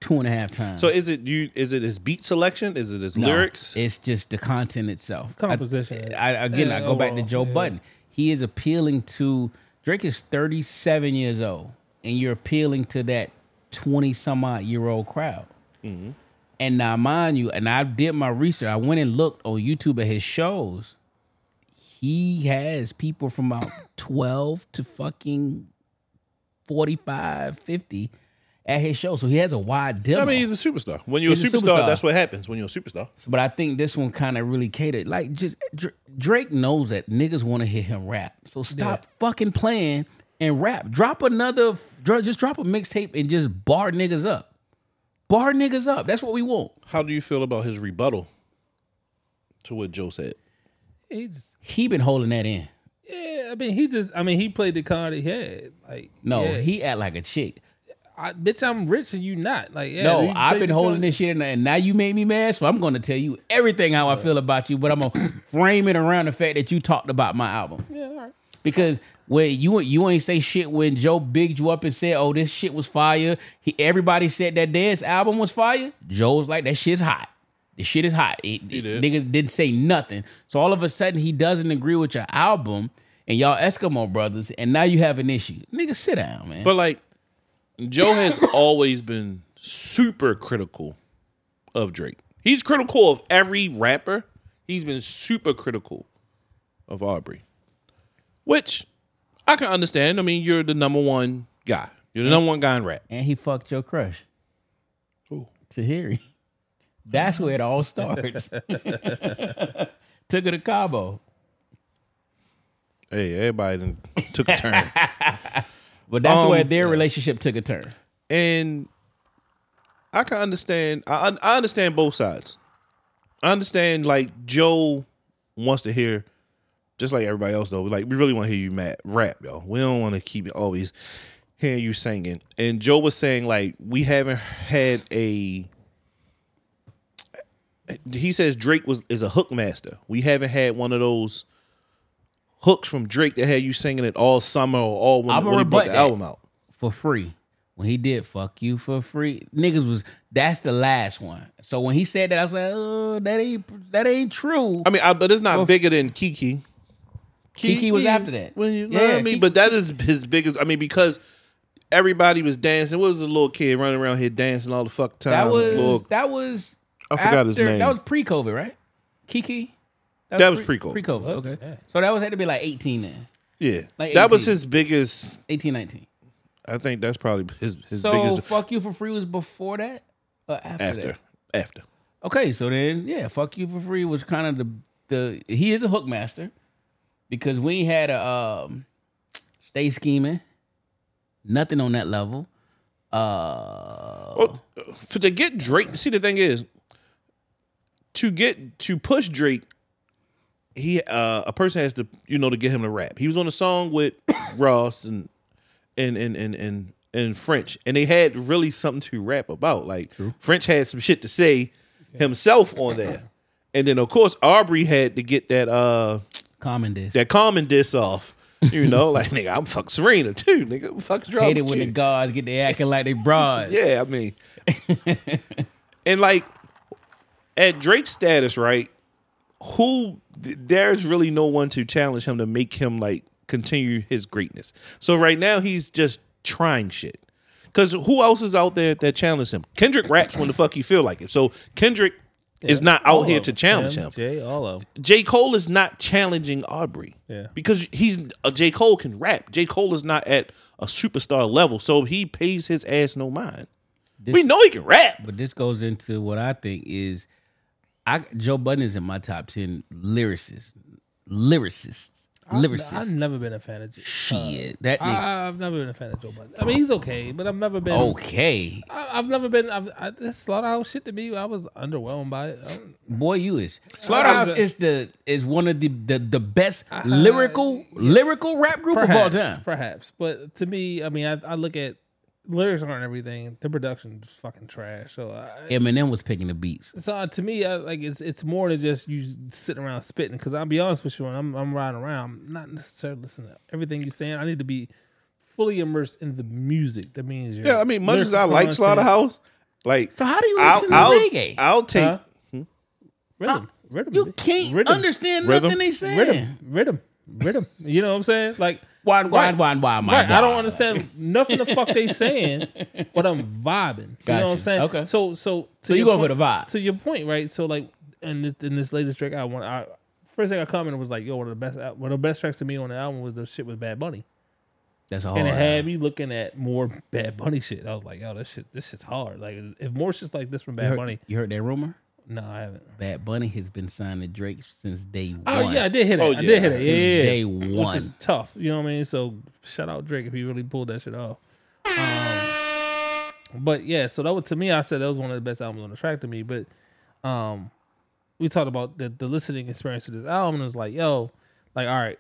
two and a half times. So is it you? Is it his beat selection? Is it his No, lyrics? It's just the content itself. Composition. I, again, Yeah, I go back to Joe yeah. Budden. He is appealing to Drake is 37 years old, and you're appealing to that 20 some odd year old crowd. Mm-hmm. And now, mind you, and I did my research. I went and looked on YouTube at his shows. He has people from about 12 to fucking 45, 50 at his show. So he has a wide demo. I mean, he's a superstar. When you're He's a a superstar, superstar. that's what happens. When you're a superstar, But I think this one kind of really catered. Like, just Drake knows that niggas want to hear him rap. So stop fucking playing and rap. Drop another, just drop a mixtape and just bar niggas up. Bar niggas up. That's what we want. how do you feel about his rebuttal to what Joe said? He just, He been holding that in. Yeah, I mean, he just, I mean, he played the card he had. Like, No, yeah. he act like a chick. I, bitch, I'm rich and you not. Like, yeah, no, I've been holding card- this shit in, and now you made me mad. So I'm going to tell you everything how I feel about you. But I'm gonna frame it around the fact that you talked about my album. Yeah, all right. Because when you you ain't say shit when Joe bigged you up and said, "Oh, this shit was fire." He, everybody said that dance album was fire. Joe was like, "That shit's hot. The shit is hot." It, it- did. Niggas didn't say nothing. So all of a sudden he doesn't agree with your album and y'all Eskimo brothers, and now you have an issue. Nigga, sit down, man. But like, Joe has always been super critical of Drake. He's critical of every rapper. He's been super critical of Aubrey, which I can understand. I mean, you're the number one guy. You're the number one guy in rap. and he fucked your crush. Who? Tahiry. That's where it all starts. Took her to Cabo. Hey, everybody done took a turn. But that's Um, where their relationship took a turn. and I can understand. I I understand both sides. I understand like Joe wants to hear, just like everybody else though. Like we really want to hear you mad, rap, yo. We don't want to keep always hearing you singing. And Joe was saying like we haven't had a. He says Drake was is a hook master. We haven't had one of those hooks from Drake that had you singing it all summer or all when, when he brought the album out. For free. When he did fuck you for free, niggas was that's the last one. So when he said that, I was like, oh, that ain't that ain't true. I mean, I, but it's not Well, bigger than Kiki. Kiki was after that. When you, Yeah, I mean, Kiki- but that is his biggest. I mean, because everybody was dancing. What was the little kid running around here dancing all the fuck time? That was Little- that was I forgot his after- name. That was pre-COVID, right? Kiki. That was pre-COVID. Pre-COVID. Okay. So that was had to be like 18 then. yeah, like that was 18. his biggest. 18, 19. I think that's probably his his so biggest fuck you for free was before that or after, after that? after. Okay, so then yeah, fuck you for free was kind of the the he is a hook master because we had a um stay scheming, nothing on that level. Uh Well, for to get Drake, see the thing is, to get to push Drake, he uh, a person has to you know to get him to rap. He was on a song with Ross and and and and and and French, and they had really something to rap about. Like French had some shit to say himself on there, and then of course Aubrey had to get that uh common this. that common diss off. You know, like nigga, I'm fuck Serena too, nigga. Fuck drop. Hate it when the guards get they acting like they broads. Yeah, I mean, and like at Drake's status, right? Who there's really no one to challenge him to make him like continue his greatness. So right now he's just trying shit. Cause who else is out there that challenges him? Kendrick raps when the fuck he feel like it. So Kendrick is not out here to challenge him. Jay, all of them. J. Cole is not challenging Aubrey. Yeah. Because he's uh, J. Cole can rap. J. Cole is not at a superstar level, so he pays his ass no mind. This- we know he can rap. But this goes into what I think is I Joe Budden is in my top ten lyricists. Lyricists. Lyricists. I've never been a fan of Jay. Shit. That uh, nigga. I, I've never been a fan of Joe Budden. I mean, he's okay, but I've never been. okay. I, I've never been. I've, I, this slaughterhouse shit to me, I was underwhelmed by it. Boy, you is Slaughterhouse is the is one of the the, the best lyrical lyrical rap group of all time. perhaps, but to me, I mean, I, I look at lyrics aren't everything. The production's fucking trash. So, I, Eminem was picking the beats. so uh, to me, I, like it's it's more than just you sitting around spitting. Because I'll be honest with you, when I'm I'm riding around, I'm not necessarily listening to everything you're saying. I need to be fully immersed in the music. That means you're Yeah, I mean, much as I like content, Slaughterhouse, like So how do you I'll, listen I'll, to reggae? I'll take Huh? rhythm, rhythm, you can't rhythm, understand Rhythm? nothing they saying. rhythm, rhythm, rhythm. You know what I'm saying? Like Wine, wine, wine, wine. Right. I don't understand nothing the fuck they saying, but I'm vibing. You know what I'm Gotcha. saying? Okay. So so So you go for the vibe. To your point, right? So like in this, in this latest track, I want I first thing I commented was like, yo, one of the best one of the best tracks to me on the album was the shit with Bad Bunny, That's a and hard. it had me looking at more Bad Bunny shit. I was like, yo, this shit this shit's hard. Like if more shit's like this from you, Bad heard, Bunny, you heard that rumor? No, I haven't. Bad Bunny has been signed to Drake since day one. Oh yeah, I did hit it. Oh, yeah. I did hit it. Since Yeah, yeah, yeah. day Which is tough. You know what I mean? So shout out Drake if he really pulled that shit off. Um, but yeah, so that was to me. I said that was one of the best albums on the track to me. But um, we talked about the the listening experience of this album. And it was like, yo, like all right,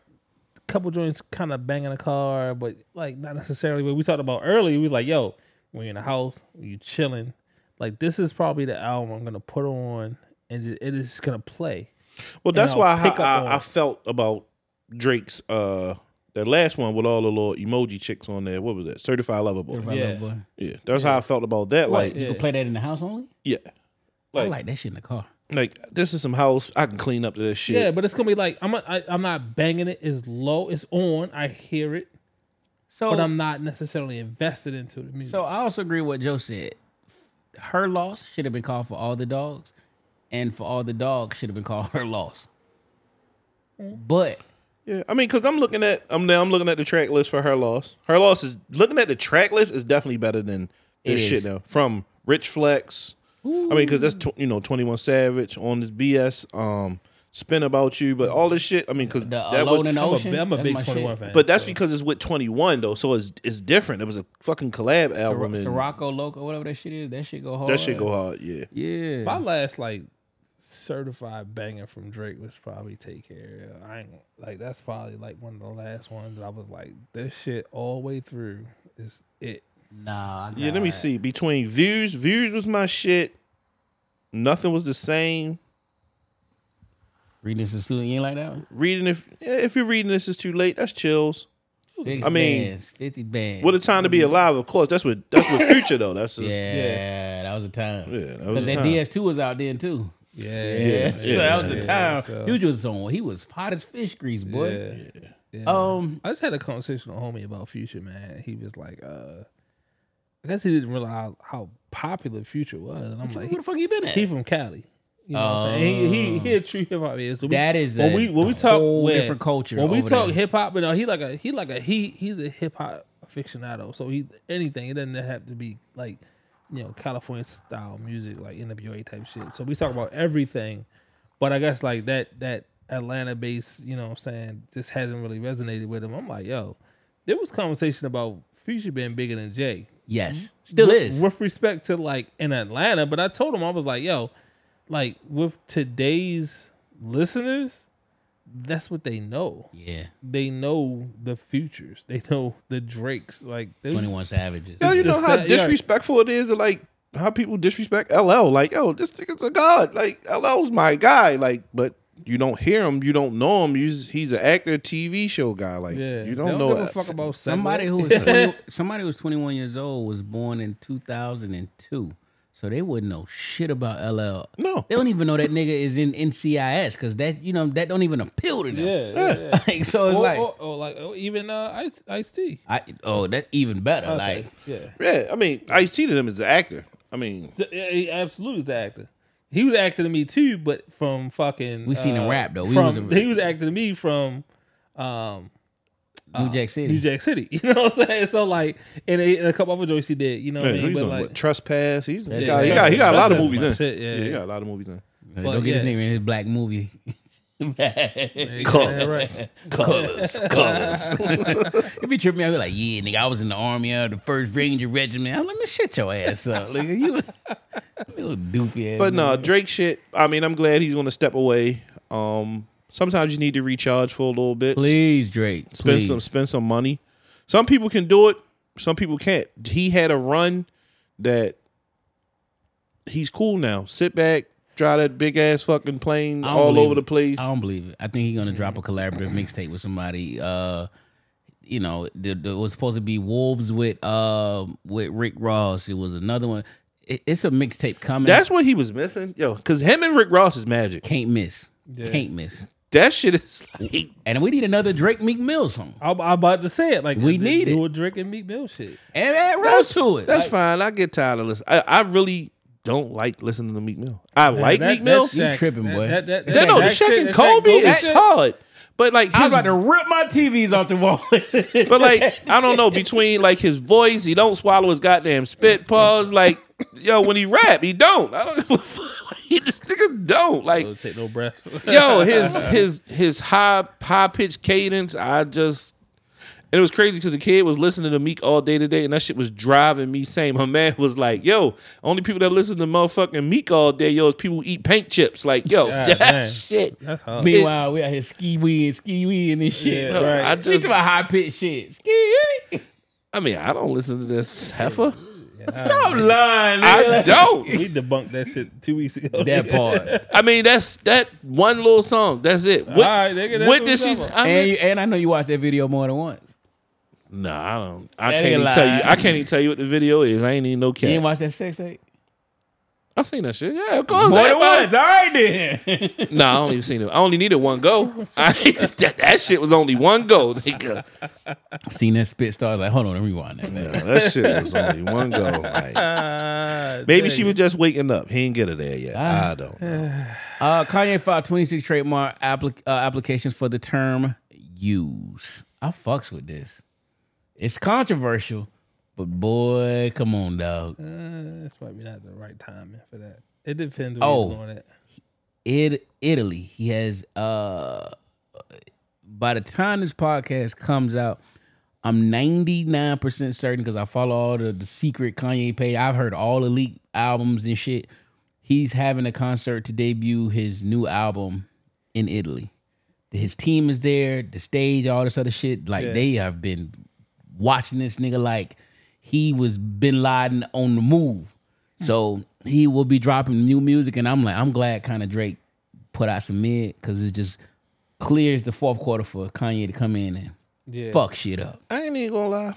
couple joints kind of banging the car, but like not necessarily. But we talked about earlier. We was like, yo, when you're in the house, when you chilling, like this is probably the album I'm gonna put on, and just, it is gonna play. Well, that's I'll why I, I, I felt about Drake's uh that last one with all the little emoji chicks on there. What was that? Certified Lover Boy. Certified Yeah. Lover Boy. Yeah, that's how I felt about that. Like, You can play that in the house only? yeah, I like, like that shit in the car. like this is some house I can clean up to this shit. Yeah, but it's gonna be like I'm. A, I, I'm not banging it. It's low. It's on. I hear it. So but I'm not necessarily invested into the music. So I also agree with what Joe said. Her loss should have been called for all the dogs, and for all the dogs should have been called her loss. But Yeah, I mean, because I'm looking at I'm now I'm looking at the track list for her loss. Her loss is looking at the track list is definitely better than this shit now from Rich Flex. I mean, because that's tw- you know Twenty One Savage on this BS um spin about you, but all this shit. I mean, because The uh, that was in the I'm a, I'm a big Twenty One shit. fan. but that's because it's with Twenty One though, so it's it's different. It was a fucking collab album, and Circo Loco, whatever that shit is, that shit go hard. that shit go hard. Yeah, Yeah. my last like certified banger from Drake was probably Take Care. I ain't like that's probably like one of the last ones that I was like, this shit all the way through is it. Nah. I yeah. Let me see. Between views, views was my shit. Nothing was the same. Reading this is student, you ain't like that one? Reading if if you're reading this is too late, that's chills. Six I mean, bands, 50 bands. What a time to be alive, of course. That's what that's what future though. That's just, yeah, yeah, that was a time. Yeah, that was Because a that time. DS2 was out then too. Yeah, Yeah, so that was a yeah, time. so- He was just on. He was hot as fish grease, boy. Yeah. Yeah. Um, I just had a conversation with homie about Future, man. He was like, uh I guess he didn't realize how, how popular Future was. And I'm where like, the fuck you been at? he from Cali. You know what I'm saying? He, he, he a um, true hip hop is. That is when a we when we talk when- different culture When we talk hip hop, you know, he like a he like a he he's a hip hop aficionado. So he anything it doesn't have to be like you know California style music like NWA type shit. So we talk about everything, but I guess like that that Atlanta base, you know what I'm saying, just hasn't really resonated with him. I'm like, yo, there was conversation about Future being bigger than Jay yes, mm-hmm. still with, is. with respect to like in Atlanta. But I told him I was like, yo, like with today's listeners, that's what they know. yeah, They know the futures. They know the Drakes. Like they, 21 Savages. Yo, you the know how yeah. disrespectful it is, to, like how people disrespect LL. Like, yo, this nigga's a god. Like, LL's my guy. Like, but you don't hear him, you don't know him. He's he's an actor, TV show guy. Like, yeah, you they don't, know give fuck about Somebody who was 20, somebody who was 21 years old was born in 2002. So they wouldn't know shit about LL. No. They don't even know that nigga is in NCIS because that, you know, that don't even appeal to them. yeah, yeah, yeah. Like, so it's or, like, or, or like or even uh, Ice Ice T. I, oh, that even better. Like, yeah, Yeah, I mean, I see to them as an actor. I mean, Th- yeah, he absolutely is an actor. He was acting to me too, but from fucking. We seen him uh, rap, though. We from, was a- he was acting to me from um, New Jack City. New Jack City. You know what I'm saying? So like, and a, and a couple other joints he did. You know what I man, mean? he's But on like, what, Trespass. He's he Yeah, got, he got he got a lot of movies my in. shit, yeah, he got a lot of movies in. don't but get his name in his black movie. yeah, Colors, right. colors, colors. It be tripping me. I be like, yeah, nigga, I was in the army of the first Ranger Regiment. I'm like, man, shut your ass up, nigga. You little doofy ass. But no, nigga. Drake shit. I mean, I'm glad he's gonna step away. Um, sometimes you need to recharge for a little bit. please, Drake, spend please. some spend some money. Some people can do it. Some people can't. He had a run that he's cool now. Sit back, drive that big ass fucking plane all over it. the place. I don't believe it. I think he's gonna drop a collaborative mixtape with somebody. Uh, you know, the, the, it was supposed to be Wolves with uh with Rick Ross. It was another one. It, it's a mixtape coming. That's what he was missing, yo. Because him and Rick Ross is magic. can't miss. Can't miss. That shit is like And we need another Drake Meek Mill song. I'm, I'm about to say it. Like We do- need it. do a Drake and Meek Mill shit. And add Ross to it. that's Like, fine. I get tired of listening. I, I really don't like listening to Meek Mill. I like that, Meek Mill. that's Shaq. tripping, boy. That, that, that, Yeah, no, the that Shaq and Kobe Kobe is shit- hard. But like I was about to rip my TVs off the wall. But like, I don't know, between like his voice, he don't swallow his goddamn spit pause. Like, yo, when he rap, he don't. I don't give a fuck. He just nigga don't. Like, Don't take no breaths. yo, his his his high high pitched cadence, I just and it was crazy because the kid was listening to Meek all day today, and that shit was driving me sane. My man was like, "Yo, only people that listen to motherfucking Meek all day, yo, is people who eat paint chips." Like, yo, God that damn. shit. That's hard. Meanwhile, we out here ski weed, ski weed, and this shit. Yeah, right. I We just, about high pitched shit. Ski. I mean, I don't listen to this heifer. Stop lying. I nigga. don't. We debunked that shit two weeks ago. that part. I mean, that's that one little song. That's it. What, right, nigga, that's what what did she? talking say? about. I and you, and I know you watched that video more than once. no, I don't. I That can't nigga even tell you. I can't even tell you what the video is. I ain't even no You cat. ain't watch that sex tape? I seen that shit. Yeah, of course. More than everybody- once. All right then. No, I only even seen it. I only needed one go. I, that, that shit was only one go. Nigga. Seen that spit star. Like, hold on, rewind that. Man. That shit was only one go. Like, Ah, maybe dang she was just waking up. He didn't get her there yet. Ah. I don't know. Uh, Kanye filed 26 trademark applic- uh, applications for the term Yews. I fucks with this. It's controversial, but boy, come on, dog. Uh, this might be not the right timing for that. It depends where Oh. going at. it Italy. He has uh by the time this podcast comes out, I'm 99% certain because I follow all the, the secret Kanye page. I've heard all the leaked albums and shit. He's having a concert to debut his new album in Italy. His team is there, the stage, all this other shit. Like Yeah. they have been watching this nigga like he was Bin Laden on the move. So he will be dropping new music, and I'm like, I'm glad kind of Drake put out some mid because it just clears the fourth quarter for Kanye to come in and Yeah. fuck shit up. I ain't even gonna lie.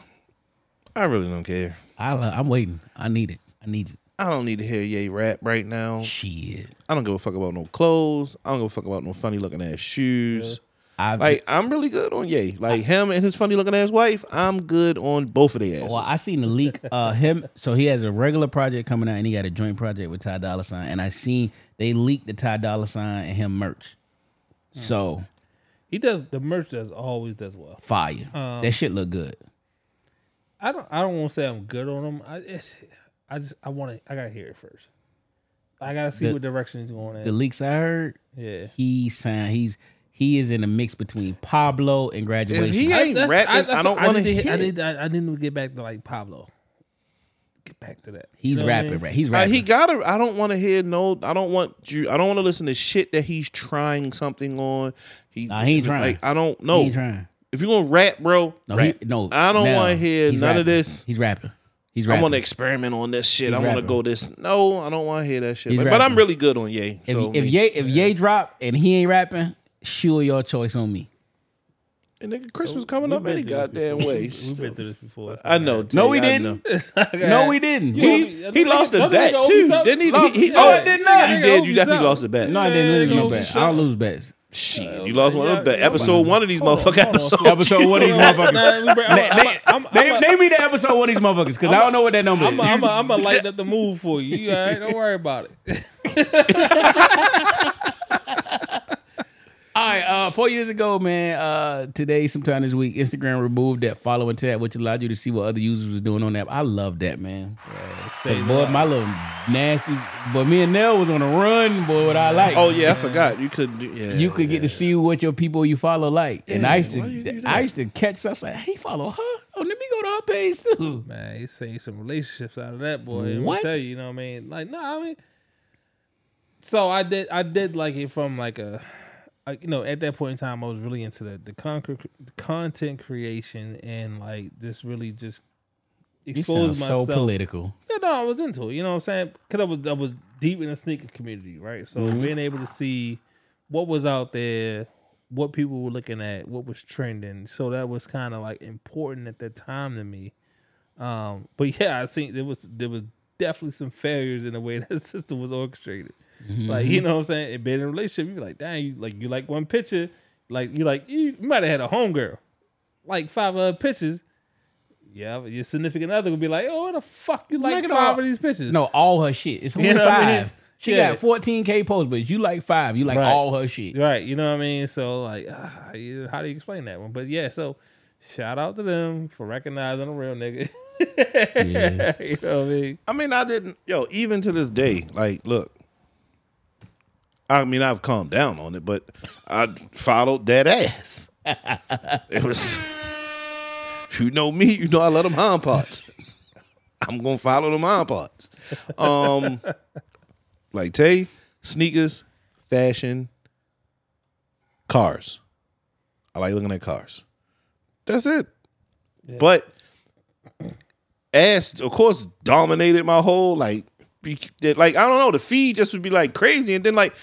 I really don't care. I, uh, I'm waiting. I need it. I need it. I don't need to hear Ye rap right now. Shit. I don't give a fuck about no clothes. I don't give a fuck about no funny looking ass shoes. I Like I'm really good on Ye. Like him and his funny looking ass wife. I'm good on both of their asses. Well, I seen the leak. Uh, him. So he has a regular project coming out, and he got a joint project with Ty Dolla Sign. And I seen they leaked the Ty Dolla Sign and him merch. So He does the merch does always does well. fire. Um, that shit look good. I don't I don't want to say I'm good on him. I it's, I just I want to I gotta hear it first. I gotta see The- what direction he's going in. The leaks I heard, yeah. he signed. He's he is in a mix between Pablo and graduation. If he ain't that's- rapping, I, that's don't want to need hear. I it. need I, I need to get back to like Pablo. Get back to that. You he's know what I rapping, mean? right? He's Uh, rapping. he gotta. I don't want to hear no. I don't want you. I don't want to listen to shit that he's trying something on. He, Nah, he ain't trying. Like I don't He know. ain't trying. If you gonna rap, bro, No, rap. he, no. I don't now, want to hear he's none of this. He's rapping. He's rapping. I rapping. want to experiment on this shit. He's I want to go this. No, I don't want to hear that shit. Like, but I'm really good on Ye. if So, if Ye if Ye drop and he ain't rapping, sure your choice on me. and nigga, Christmas coming We've up been any through this goddamn before. way. We've been through this before. I know. No, Tay, we I didn't. No, we didn't. He, he lost a bet too, owe didn't he? something. he, he Lost- oh, I did not. You Nigga did. owe You me definitely something. lost a bet. No, I didn't lose Man, no no bet. I don't lose bets. Shit, you lost one of yeah, the bet. Episode one of these Hold on, motherfucking hold on. episodes. Episode one of these motherfuckers. Nah, we bring- I'm- Name, I'm- I'm- I'm- name, name me the episode one of these motherfuckers because I don't know what that number is. I'm I'm gonna lighten up the mood for you. You all right? Don't worry about it. All right, uh, four years ago, man, uh, today, sometime this week, Instagram removed that following tab, which allowed you to see what other users was doing on that. I love that, man. Say Cause boy, my little nasty, but me and Nell was on a run, boy. What I like. Oh yeah, I forgot. You could. Do, yeah, You could get to see what your people you follow like, and I used why you do to. I used to catch. stuff like, he follow her. Oh, let me go to her page too. Man, he saved some relationships out of that boy. Let me What? tell you, you know what I mean? Like, no, I mean, so I did, I did like it from like a, like, you know, at that point in time, I was really into the the, con- the content creation and like just really just You expose sound so political. Yeah, no, I was into it. You know what I'm saying? Because I was I was deep in the sneaker community, right? So Mm-hmm. being able to see what was out there, what people were looking at, what was trending, so that was kind of like important at that time to me. Um, but yeah, I think there was there was definitely some failures in the way that system was orchestrated. Mm-hmm. Like you know what I'm saying? And being in a relationship, you be like, dang, you like you like one picture, like you like you, you might have had a homegirl, like five other pictures. Yeah, but your significant other would be like, "Oh, what the fuck you like Look at five all- of these pictures?" No, all her shit. It's only You know what I five. mean? She Yeah. got 14k posts, but you like five. You like Right. all her shit. right? You know what I mean? So like, ah, you- how do you explain that one? But yeah, so shout out to them for recognizing a real nigga. Yeah. you know what I mean? I mean, I didn't. Yo, even to this day, like, look. I mean, I've calmed down on it, but I followed that ass. it was. If you know me, you know I love them hind parts. I'm gonna follow them hind parts. Um, like Tay, sneakers, fashion, cars. I like looking at cars. That's it. But ass, of course, dominated my whole like, like I don't know. The feed just would be like crazy, and then like,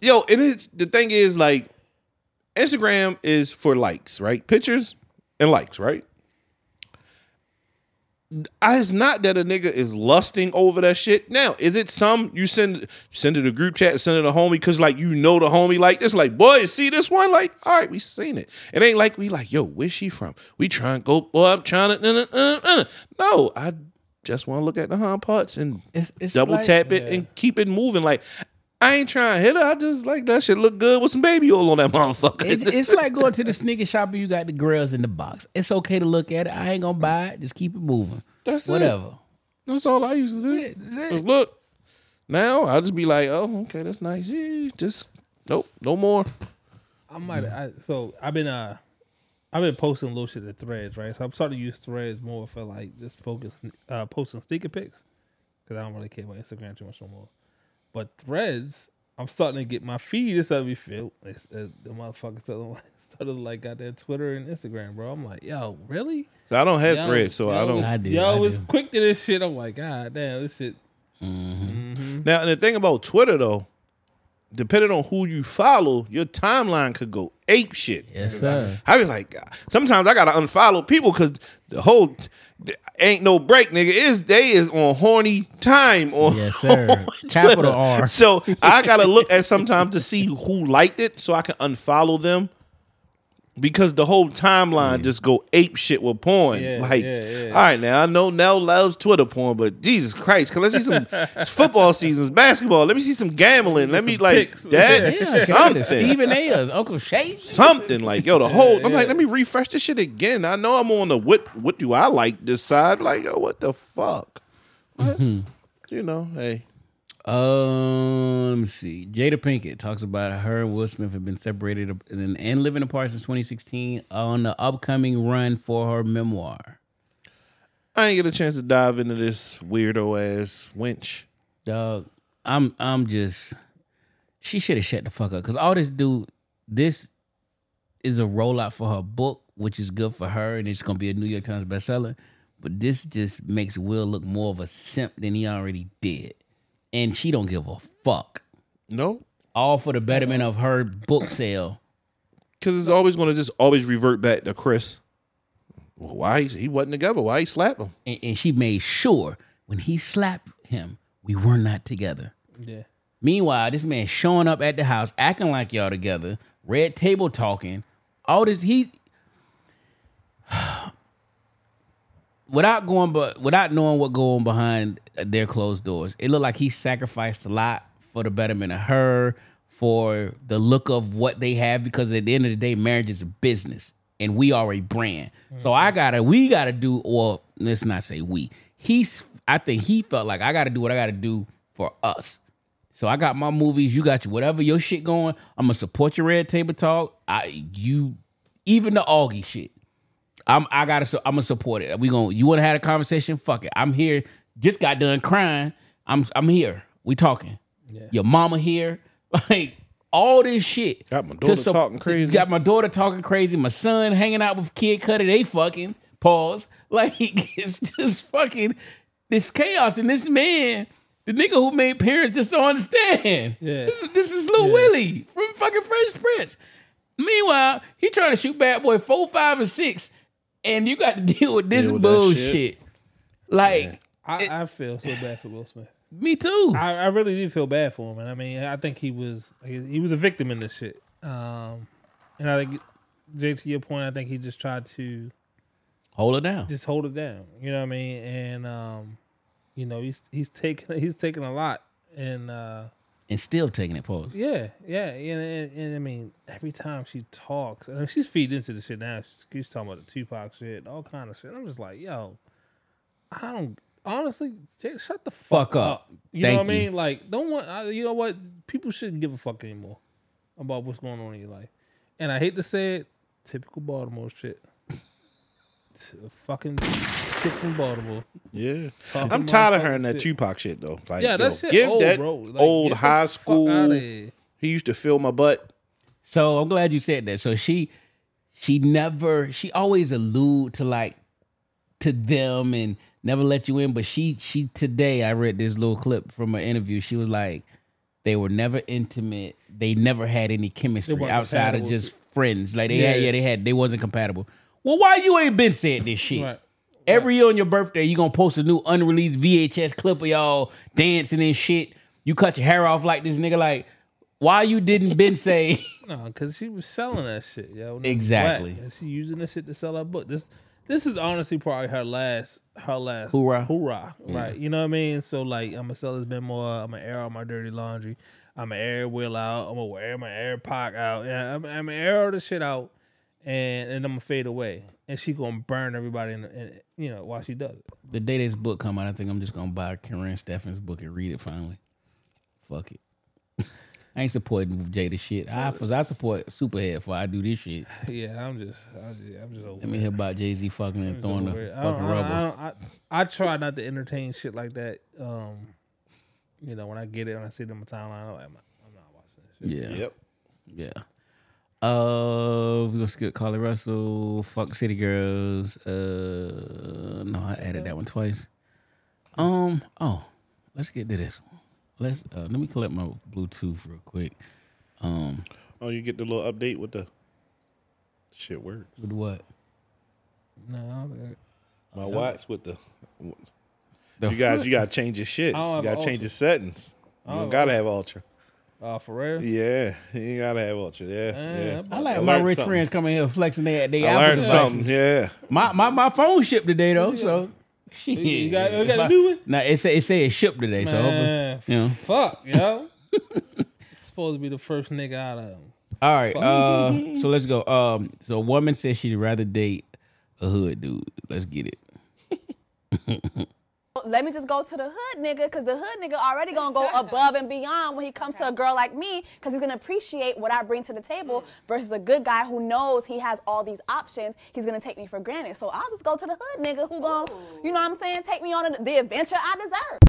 yo, and it's the thing is like, Instagram is for likes, right? Pictures and likes, right? I, it's not that a nigga is lusting over that shit. Now, is it some you send send it a group chat, send it a homie because like you know the homie like this, like boy, see this one, like all right, we seen it. It ain't like we like yo, where's she from? We try and go, boy, I'm trying to. Uh, uh, uh. No, I just want to look at the hind parts and It's, it's double like- tap it and keep it moving. Like I ain't trying to hit her. I just like that shit look good with some baby oil on that motherfucker. It, it's like going to the sneaker shop and you got the grills in the box. It's okay to look at it. I ain't gonna buy it. Just keep it moving. That's it. Whatever. That's all I used to do. Just look. Now I'll just be like, oh, okay, that's nice. Yeah, just nope, no more. I might. I, so I've been uh, I've been posting little shit to Threads, right? So I'm starting to use Threads more for like just focus, uh, posting sneaker pics because I don't really care about Instagram too much no more. But Threads, I'm starting to get my feed is starting to be filled. It's, uh, the motherfuckers started like, started like got that Twitter and Instagram, bro. I'm like, yo, really? So I don't have Yo, threads, so I don't. I do, Yo, I was do. quick to this shit. I'm like, god damn, this shit. Now, and the thing about Twitter though, depending on who you follow, your timeline could go ape shit. Yes, sir. I be like, sometimes I gotta unfollow people because the whole ain't no break, nigga. Is they is on horny time on Yes, sir. Capital R. So I gotta look at sometimes to see who liked it, so I can unfollow them. Because the whole timeline just go ape shit with porn. Yeah, like, yeah, yeah. all right, now I know Nell loves Twitter porn, but Jesus Christ, can let's see some football seasons, basketball. Let me see some gambling. Let me like pics. that Yeah, Yeah, something, Stephen Ayers, Uncle Shay. something like yo. The whole I'm like, let me refresh this shit again. I know I'm on the what what do I like this side? Like, yo, what the fuck? What? Mm-hmm. You know, hey, Um, let me see. Jada Pinkett talks about her and Will Smith have been separated and, and living apart since 2016 on the upcoming run for her memoir. I ain't get a chance to dive into this weirdo ass winch. Dog, I'm I'm just she should have shut the fuck up because all this dude, this is a rollout for her book, which is good for her, and it's gonna be a New York Times bestseller. But this just makes Will look more of a simp than he already did, and she don't give a fuck. No, All for the betterment of her book sale. because it's always going to just always revert back to Chris. Why he, he wasn't together? Why he slapped him? and, and she made sure when he slapped him, we were not together. Yeah. Meanwhile, this man showing up at the house, acting like y'all together, red table talking, all this. He without going, but without knowing what going behind their closed doors, it looked like he sacrificed a lot for the betterment of her, for the look of what they have. Because at the end of the day, marriage is a business, and we are a brand. So mm-hmm. I gotta, we gotta do, or let's not say we. He's, I think he felt like I gotta do what I gotta do for us. So I got my movies. You got your whatever your shit going. I'm gonna support your red table talk. I you even the Augie shit. I'm I gotta I'm gonna support it. We gonna you wanna have a conversation? Fuck it. I'm here. Just got done crying. I'm I'm here. We talking. Your mama here. Like all this shit. Got my daughter talking crazy. Got my daughter talking crazy. My son hanging out with Kid Cudi. They fucking pause. Like it's just fucking this chaos. And this man, the nigga who made parents just don't understand. Yeah. This is this is Lil Willie from fucking Fresh Prince. Meanwhile, he trying to shoot Bad Boy four, five, and six, and you got to deal with this Deal with bullshit. shit. Like I, I feel so bad for Will Smith. me too. I, I really did feel bad for him, and I mean, I think he was he, he was a victim in this shit. Um, and I think, Jay, to your point, I think he just tried to Hold it down. just hold it down. You know what I mean? And um, you know, he's he's taking he's taking a lot, and uh, and still taking it pause. yeah, yeah, and, and, and I mean, every time she talks, I mean, she's feeding into the shit now. She's, she's talking about the Tupac shit, all kind of shit. I'm just like, yo, I don't honestly, shut the fuck, Fuck up. You know Thank what I mean? Like, don't want. Uh, you know what? People shouldn't give a fuck anymore about what's going on in your life. And I hate to say it, typical Baltimore shit. T- Fucking chick from Baltimore. Yeah, talking I'm tired of motherfucking hearing that shit. Tupac shit though. Like, Yeah, yo, that shit give old, that bro. Like, old get high school. He used to fill my butt. So I'm glad you said that. So she she never she always allude to like to them and never let you in. But she she today I read this little clip from an interview. She was like, they were never intimate. They never had any chemistry outside of just friends. Like they had Yeah. yeah, they had they wasn't compatible. Well, why you ain't been said this shit? Right. Every year on your birthday, you gonna post a new unreleased VHS clip of y'all dancing and shit. You cut your hair off like this nigga. Like, why you didn't been say? No, because she was selling that shit, yo. Exactly. And she using that shit to sell her book. This this is honestly probably her last her last Hoorah. Hoorah. Right. You know what I mean? So like I'm gonna sell this memoir, I'm gonna air out my dirty laundry. I'm gonna air wheel out. I'm gonna wear my air pock out. Yeah, I'm, I'm gonna air all the shit out, and and I'm gonna fade away. And she gonna burn everybody, in, the, in you know, while she does it. The day this book come out, I think I'm just gonna buy Karrine Steffans' book and read it finally. Fuck it. I ain't supporting Jada shit. I I support Superhead before I do this shit. Yeah, I'm just, I'm just, I'm just over. Let me hear about Jay Z fucking and I'm throwing the just over it. I fucking don't- I, rubber. I, I, I try not to entertain shit like that. Um, you know, when I get it, when I see them on timeline, I'm like, I'm not, I'm not watching this shit. Yeah. Yep. Yeah. Uh, we gonna skip Carlee Russell. Fuck City Girls. Uh, no, I added that one twice. Um. Oh, let's get to this one. Let's. Uh, let me collect my Bluetooth real quick. Um. Oh, you get the little update with the shit works. With what? No, I don't- My watch with the The you got fuck? you got to change your shit. You got to Ultra. change your settings. You don't don't gotta have ultra. Uh, for real. Yeah, you gotta have ultra. Yeah, Eh, yeah. I like I my rich something. friends coming here flexing their they I Apple learned devices. something. Yeah. My my my phone shipped today though, so shit. You got- you got a new one? Nah, it say it say it shipped today, so hopefully, you know. fuck, yo. it's supposed to be the first nigga out of him. All right, uh, so let's go. Um, so a woman says she'd rather date a hood dude. Let's get it. Let me just go to the hood nigga, because the hood nigga already gonna go above and beyond when he comes to a girl like me, because he's gonna appreciate what I bring to the table mm. versus a good guy who knows he has all these options. He's gonna take me for granted. So I'll just go to the hood nigga who gonna, you know what I'm saying, take me on the adventure I deserve.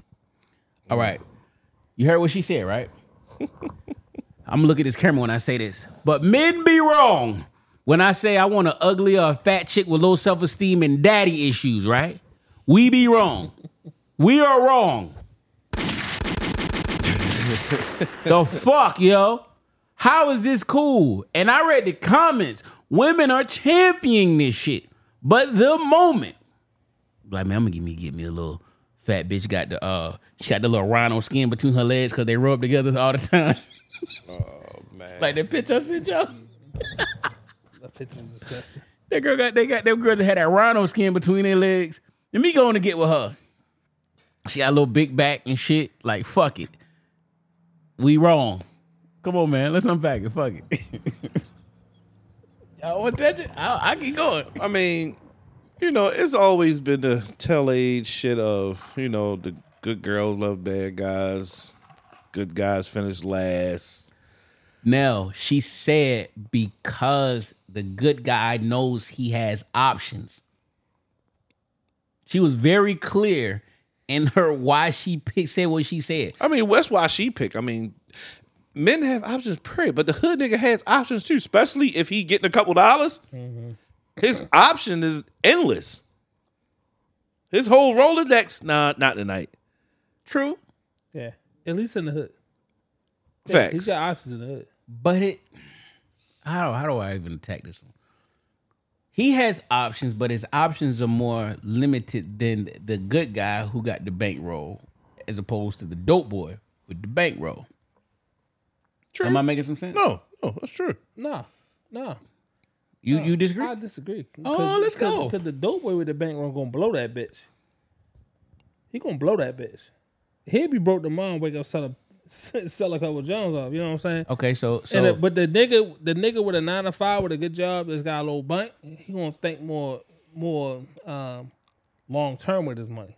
All right, you heard what she said, right? I'm gonna look at this camera when I say this, but men be wrong when I say I want an ugly or a fat chick with low self esteem and daddy issues, right? We be wrong. We are wrong. the fuck, yo? How is this cool? And I read the comments. Women are championing this shit. But the moment, like man, I'm gonna give me get me a little fat bitch got the uh she got the little rhino skin between her legs because they rub together all the time. Oh man. like that picture I sent y'all. That picture is disgusting. That girl got they got them girls that had that rhino skin between their legs. Let me go on to get with her. She got a little big back and shit. Like fuck it. We wrong. Come on, man. Let's unpack it. Fuck it. Y'all want it? I, I keep going. I mean, you know, it's always been the tell age shit of, you know, the good girls love bad guys, good guys finish last. Now, she said because the good guy knows he has options. She was very clear in her why she picked, said what she said. I mean, that's why she pick. I mean, men have options, period. But the hood nigga has options too, especially if he getting a couple dollars. Mm-hmm. His option is endless. His whole Rolodex, nah, not tonight. True, Yeah, at least in the hood. Yeah, he's got options in the hood. but it. How how do I even attack this one? He has options, but his options are more limited than the good guy who got the bankroll, as opposed to the dope boy with the bankroll. True. Am I making some sense? No, no, that's true. Nah, nah. You you disagree? I disagree. Oh, let's go. Because the dope boy with the bankroll gonna blow that bitch. He gonna blow that bitch. He'll be broke tomorrow and wake up sell a sell a couple Jones off. You know what I'm saying? Okay, so so the, but the nigga, the nigga with a nine to five with a good job that's got a little bank, he gonna think more more um, long term with his money.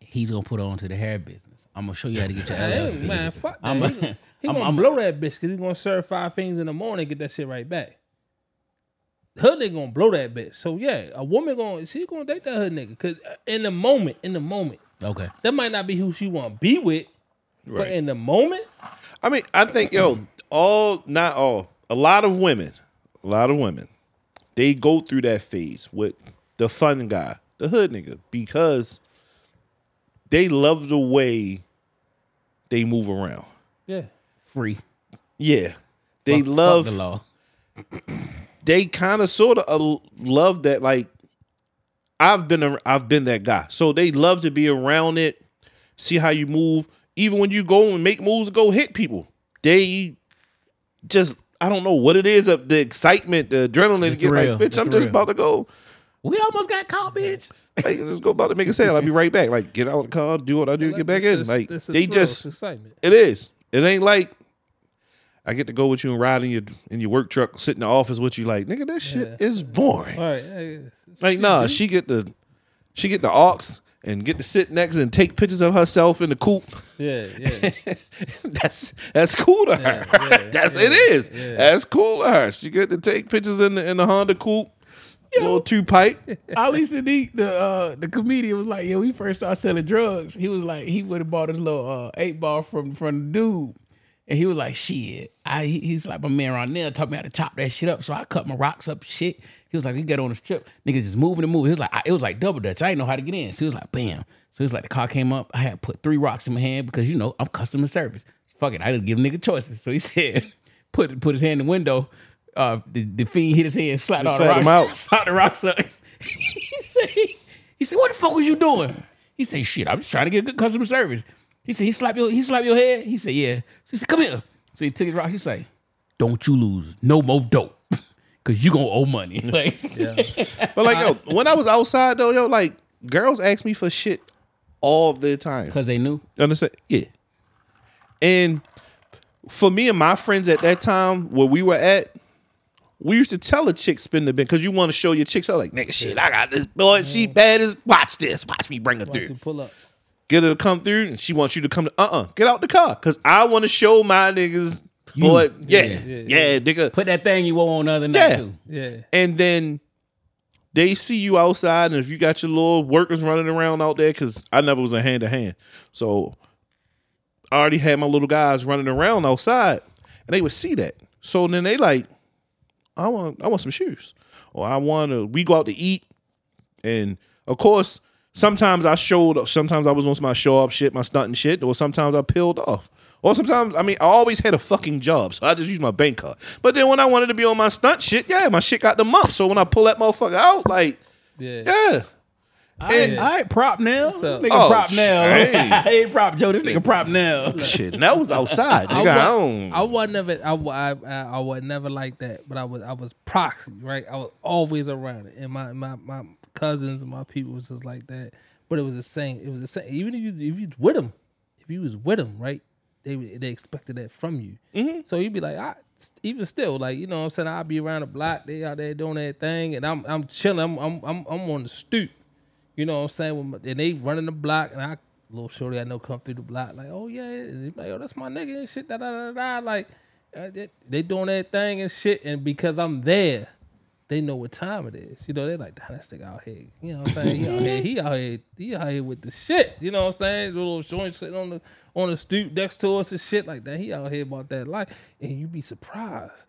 he's gonna put her onto the hair business. I'm gonna show you how to get your LLC. man, fuck that. I'm- he, he I'm- gonna I'm- blow that bitch because he's gonna serve five things in the morning and get that shit right back. Her nigga gonna blow that bitch. So yeah, a woman gonna she gonna date that her nigga because in the moment, in the moment, Okay, that might not be who she want to be with, but in the moment, I mean, I think yo, all not all, a lot of women, a lot of women, they go through that phase with the fun guy, the hood nigga, because they love the way they move around. yeah, free. Yeah, they Fuck- fuck love. the law. They kind of sort of uh, love that. Like I've been, a, I've been that guy. So they love to be around it, see how you move. Even when you go and make moves, go hit people. They just, I don't know what it is of the excitement, the adrenaline. to get thrill, like, bitch, the I'm just about to go. We almost got caught, bitch. Like, let's go about to make a sale. I'll be right back. Like, get out of the car, do what I do, get back in. It's- Like, they thrill, just, excitement. it is. It ain't like I get to go with you and ride in your in your work truck, sit in the office with you. Like, nigga, that shit is boring. All right. Like, nah, she get the she get the aux and get to sit next and take pictures of herself in the coupe. Yeah, yeah. that's that's cool to her. yeah, that's yeah, it is. yeah. That's cool to her. She get to take pictures in the in the Honda coupe, little two pipe. Ali Siddiq, the uh, the comedian, was like, "Yo, we first started selling drugs. He was like, he would have bought a little uh, eight ball from from the dude, and he was like, shit. I he's like my man around there taught me how to chop that shit up. So I cut my rocks up, shit. He was like, we get on the strip, niggas just moving and moving. He was like, I, it was like double dutch. I didn't know how to get in. So he was like, bam. So he was like, the car came up. I had put three rocks in my hand because you know I'm customer service. Fuck it, I didn't give nigga choices. So he said, put put his hand in the window. Uh, the, the fiend hit his head, slapped all the rocks, out. slapped the rocks up. he said, he said, what the fuck was you doing? He said, shit, I'm just trying to get good customer service. He said, he slapped your, he slapped your head. He said, yeah. So he said, come here. So he took his rocks. He said, don't you lose no more dope, cause you gonna owe money. Like, But like, yo, when I was outside though, yo, like girls ask me for shit all the time. cause they knew. You understand? Yeah. And for me and my friends at that time, where we were at, we used to tell a chick spin the bin because you want to show your chicks out like, nigga, shit, I got this boy, she bad as watch this, watch me bring her Watch you through. pull up. Get her to come through, and she wants you to come to uh uh get out the car because I want to show my niggas, boy, yeah, yeah, Yeah. nigga, Put that thing you wore on the other night Yeah. too. Yeah. and then they see you outside, and if you got your little workers running around out there, because I never was a hand to hand, so I already had my little guys running around outside, and they would see that. So then they like, I want, I want some shoes, or I want to. We go out to eat, and of course, sometimes I showed, up. sometimes I was on some my show up shit, my stunting shit, or sometimes I peeled off. Or sometimes, I mean, I always had a fucking job, so I just used my bank card. But then when I wanted to be on my stunt shit, yeah, my shit got the mump. So when I pull that motherfucker out, like, Yeah. yeah, All right, all right, prop now. This up? nigga Oh, prop now. hey. hey, prop Joe. This nigga prop now. shit. And that was outside, nigga. I, wa- don't. I was never, I, I, I, I was never like that, but I was, I was proxy, right? I was always around it, and my, my, my cousins and my people was just like that. But it was the same. It was the same. Even if you, if you was with them, if you was with them, right? They, they expected that from you. Mm-hmm. So you'd be like, I, even still, like you know, what I'm saying I'll be around the block. They out there doing that thing, and I'm, I'm chilling. I'm, I'm, I'm, I'm on the stoop. You know what I'm saying? My- And they running the block, and I little shorty I know come through the block like, oh yeah, and like, oh that's my nigga and shit, da da da da. Like uh, they, they doing that thing and shit, and because I'm there, they know what time it is. You know, they're like, damn, that nigga out here. You know what I'm saying? He out here, he out here, he out here with the shit. You know what I'm saying? The little joint sitting on the on the stoop next to us and shit like that. He out here about that life, and you'd be surprised.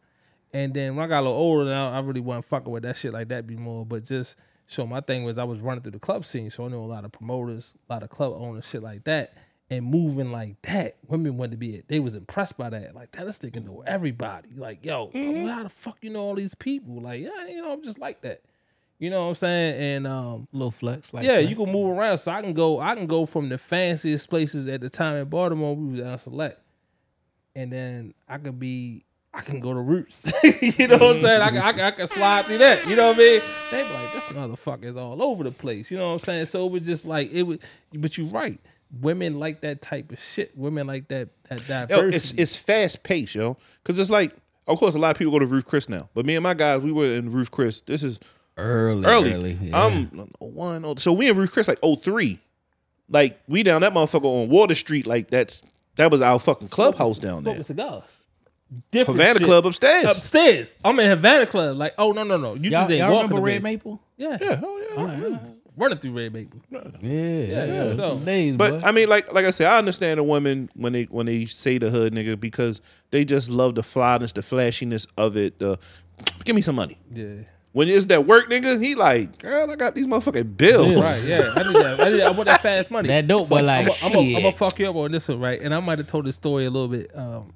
And then when I got a little older now, I really wasn't fucking with that shit like that be more. But just so my thing was I was running through the club scene, so I knew a lot of promoters, a lot of club owners, shit like that. And moving like that, women wanted to be it. They was impressed by that. Like that, this nigga know everybody. Like, yo, how the fuck you know all these people? Like, yeah, you know, I'm just like that. You know what I'm saying? And um, Little flex. Like yeah, flex. you can move around. So I can go. I can go from the fanciest places at the time in Baltimore. We was down select, and then I could be. I can go to Roots. you know what I'm saying? I can, I, can, I can slide through that. You know what I mean? They be like, this motherfucker is all over the place. You know what I'm saying? So it was just like it was. But you're right. Women like that type of shit. Women like that that diversity. Yo, diversity. it's it's fast paced, yo. Because it's like, of course, a lot of people go to Ruth's Chris now. But me and my guys, we were in Ruth's Chris. This is early, early. early. yeah. I'm one. oh- So we in Ruth's Chris like 03. Like we down that motherfucker on Water Street. Like that's that was our fucking clubhouse down there. Smoking cigars. Different Havana shit. Club upstairs. Upstairs. I'm in Havana Club. Like, oh no no no. You y'all, just ain't y'all remember Red. Maple? Yeah. yeah, oh yeah. Running through Red Maple. Yeah, yeah, yeah. so- days, But boy. I mean, like like I said, I understand the women when they when they say the hood nigga because they just love the flyness, the flashiness of it. The give me some money. Yeah. When it's that work nigga, he like, girl, I got these motherfucking bills. Right, yeah. I need that. I, need, I want that fast money. That dope boy like, I'm gonna fuck you up on this one, right? And I might have told this story a little bit um,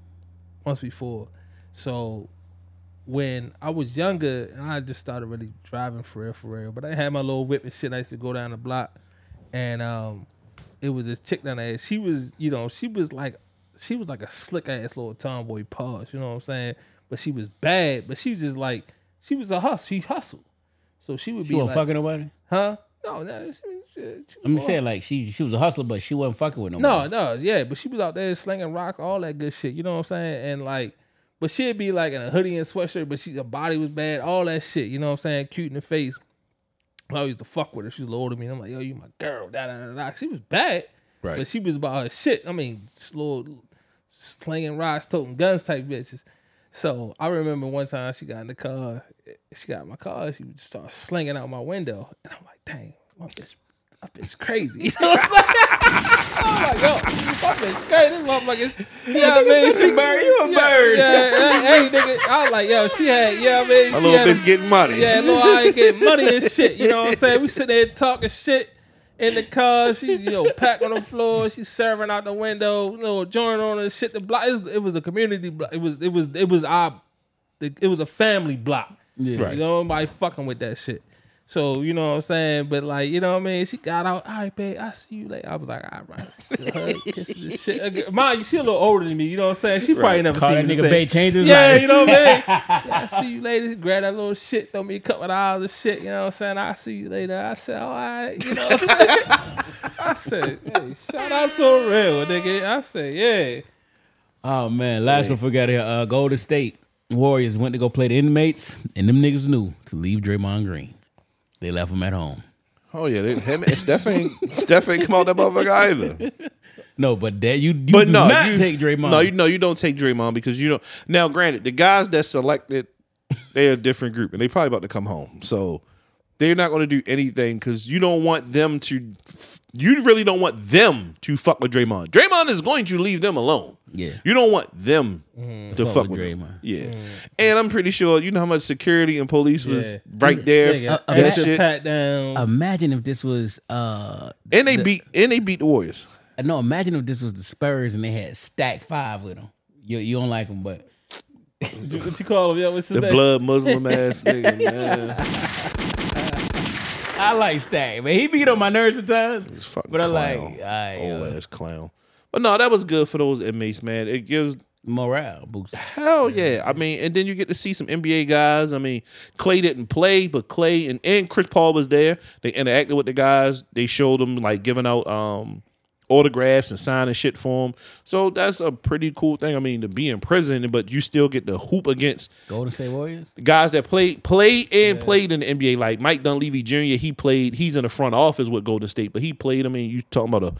once before. So when I was younger and I just started really driving for real, for real, but I had my little whip and shit. I used to go down the block, and um, it was this chick down there. She was, you know, she was like, she was like a slick ass little tomboy pause. You know what I'm saying? But she was bad. But she was just like, she was a hustle. She hustled. So she would she be wasn't like, fucking nobody. huh? No, no. She, she, she I'm was saying like she she was a hustler, but she wasn't fucking with nobody. no, no, yeah, but she was out there slinging rocks, all that good shit. You know what I'm saying? And like, But she'd be like in a hoodie and sweatshirt, but she her body was bad, all that shit. You know what I'm saying? Cute in the face. I used to fuck with her. She was older than me. I'm like, yo, you my girl. Da, da, da, da. She was bad. Right. But she was about her shit. I mean, just little slinging rocks, toting guns type bitches. So I remember one time she got in the car. She got in my car. She would just start slinging out my window. And I'm like, dang, my bitch, my bitch crazy. You know what I'm saying? I'm like, yo, my bitch crazy. This motherfucker. Yeah, I mean, said you bird, you a yeah, bird. Yeah, hey, hey, nigga. I was like, yo, she had, yeah, I mean, My she little had a- bitch getting money. yeah, little I getting money and shit. You know what I'm saying? We sitting there talking shit in the car. She, you know, pack on the floor. She's serving out the window. You know, joint on and shit. The block. It was, it was a community block. It was. It was. It was our. It was a family block. Yeah. Right. You know, nobody fucking with that shit. So you know what I'm saying, but like you know what I mean. She got out. All right, babe. I see you later. I was like, all right, hug, kisses and shit. Again, Mind you, she a little older than me. You know what I'm saying? She probably never Call seen that me nigga say- Bay change his yeah, life. you know what I mean? Yeah, I see you later. Grab that little shit, throw me a couple of dollars of shit, you know what I'm saying? I see you later. I said, all right, you know what I'm saying? I said, hey, shout out to a real nigga. I said, yeah. Oh man, last one forgot here. Uh, Golden State Warriors went to go play the inmates, and them niggas knew to leave Draymond Green. They left him at home. Oh yeah, they, him, Steph ain't Steph ain't come out that motherfucker either. No, but that you, you But do no, not you, take Draymond. No, you no, you don't take Draymond because you don't. Now, granted, the guys that selected, they're a different group, and they probably about to come home, so they're not going to do anything because you don't want them to. You really don't want them to fuck with Draymond. Draymond is going to leave them alone. Yeah. you don't want them to fuck fuck, with with him. Draymond. Yeah, and I'm pretty sure you know how much security and police was Yeah. right there. Nigga, uh, that extra shit. pat downs. Imagine if this was uh and they beat and they beat the Warriors. no, imagine if this was the Spurs and they had stack five with them. You you don't like them, but what you call him? Yeah, what's his The name? blood Muslim ass nigga, man. I like Stack. Man, he beat on my nerves at times. fucking But I like, clown. I, Old uh, ass clown. But no, that was good for those inmates, man. It gives morale boost. hell yeah. I mean, and then you get to see some NBA guys. I mean, Klay didn't play, but Klay and, and Chris Paul was there. They interacted with the guys. They showed them like giving out um autographs and signing shit for them. So that's a pretty cool thing. I mean, to be in prison, but you still get to hoop against Golden State Warriors. the guys that played played and played in the NBA, like Mike Dunleavy Jr. He played. He's in the front office with Golden State, but he played. I mean, you talking about a.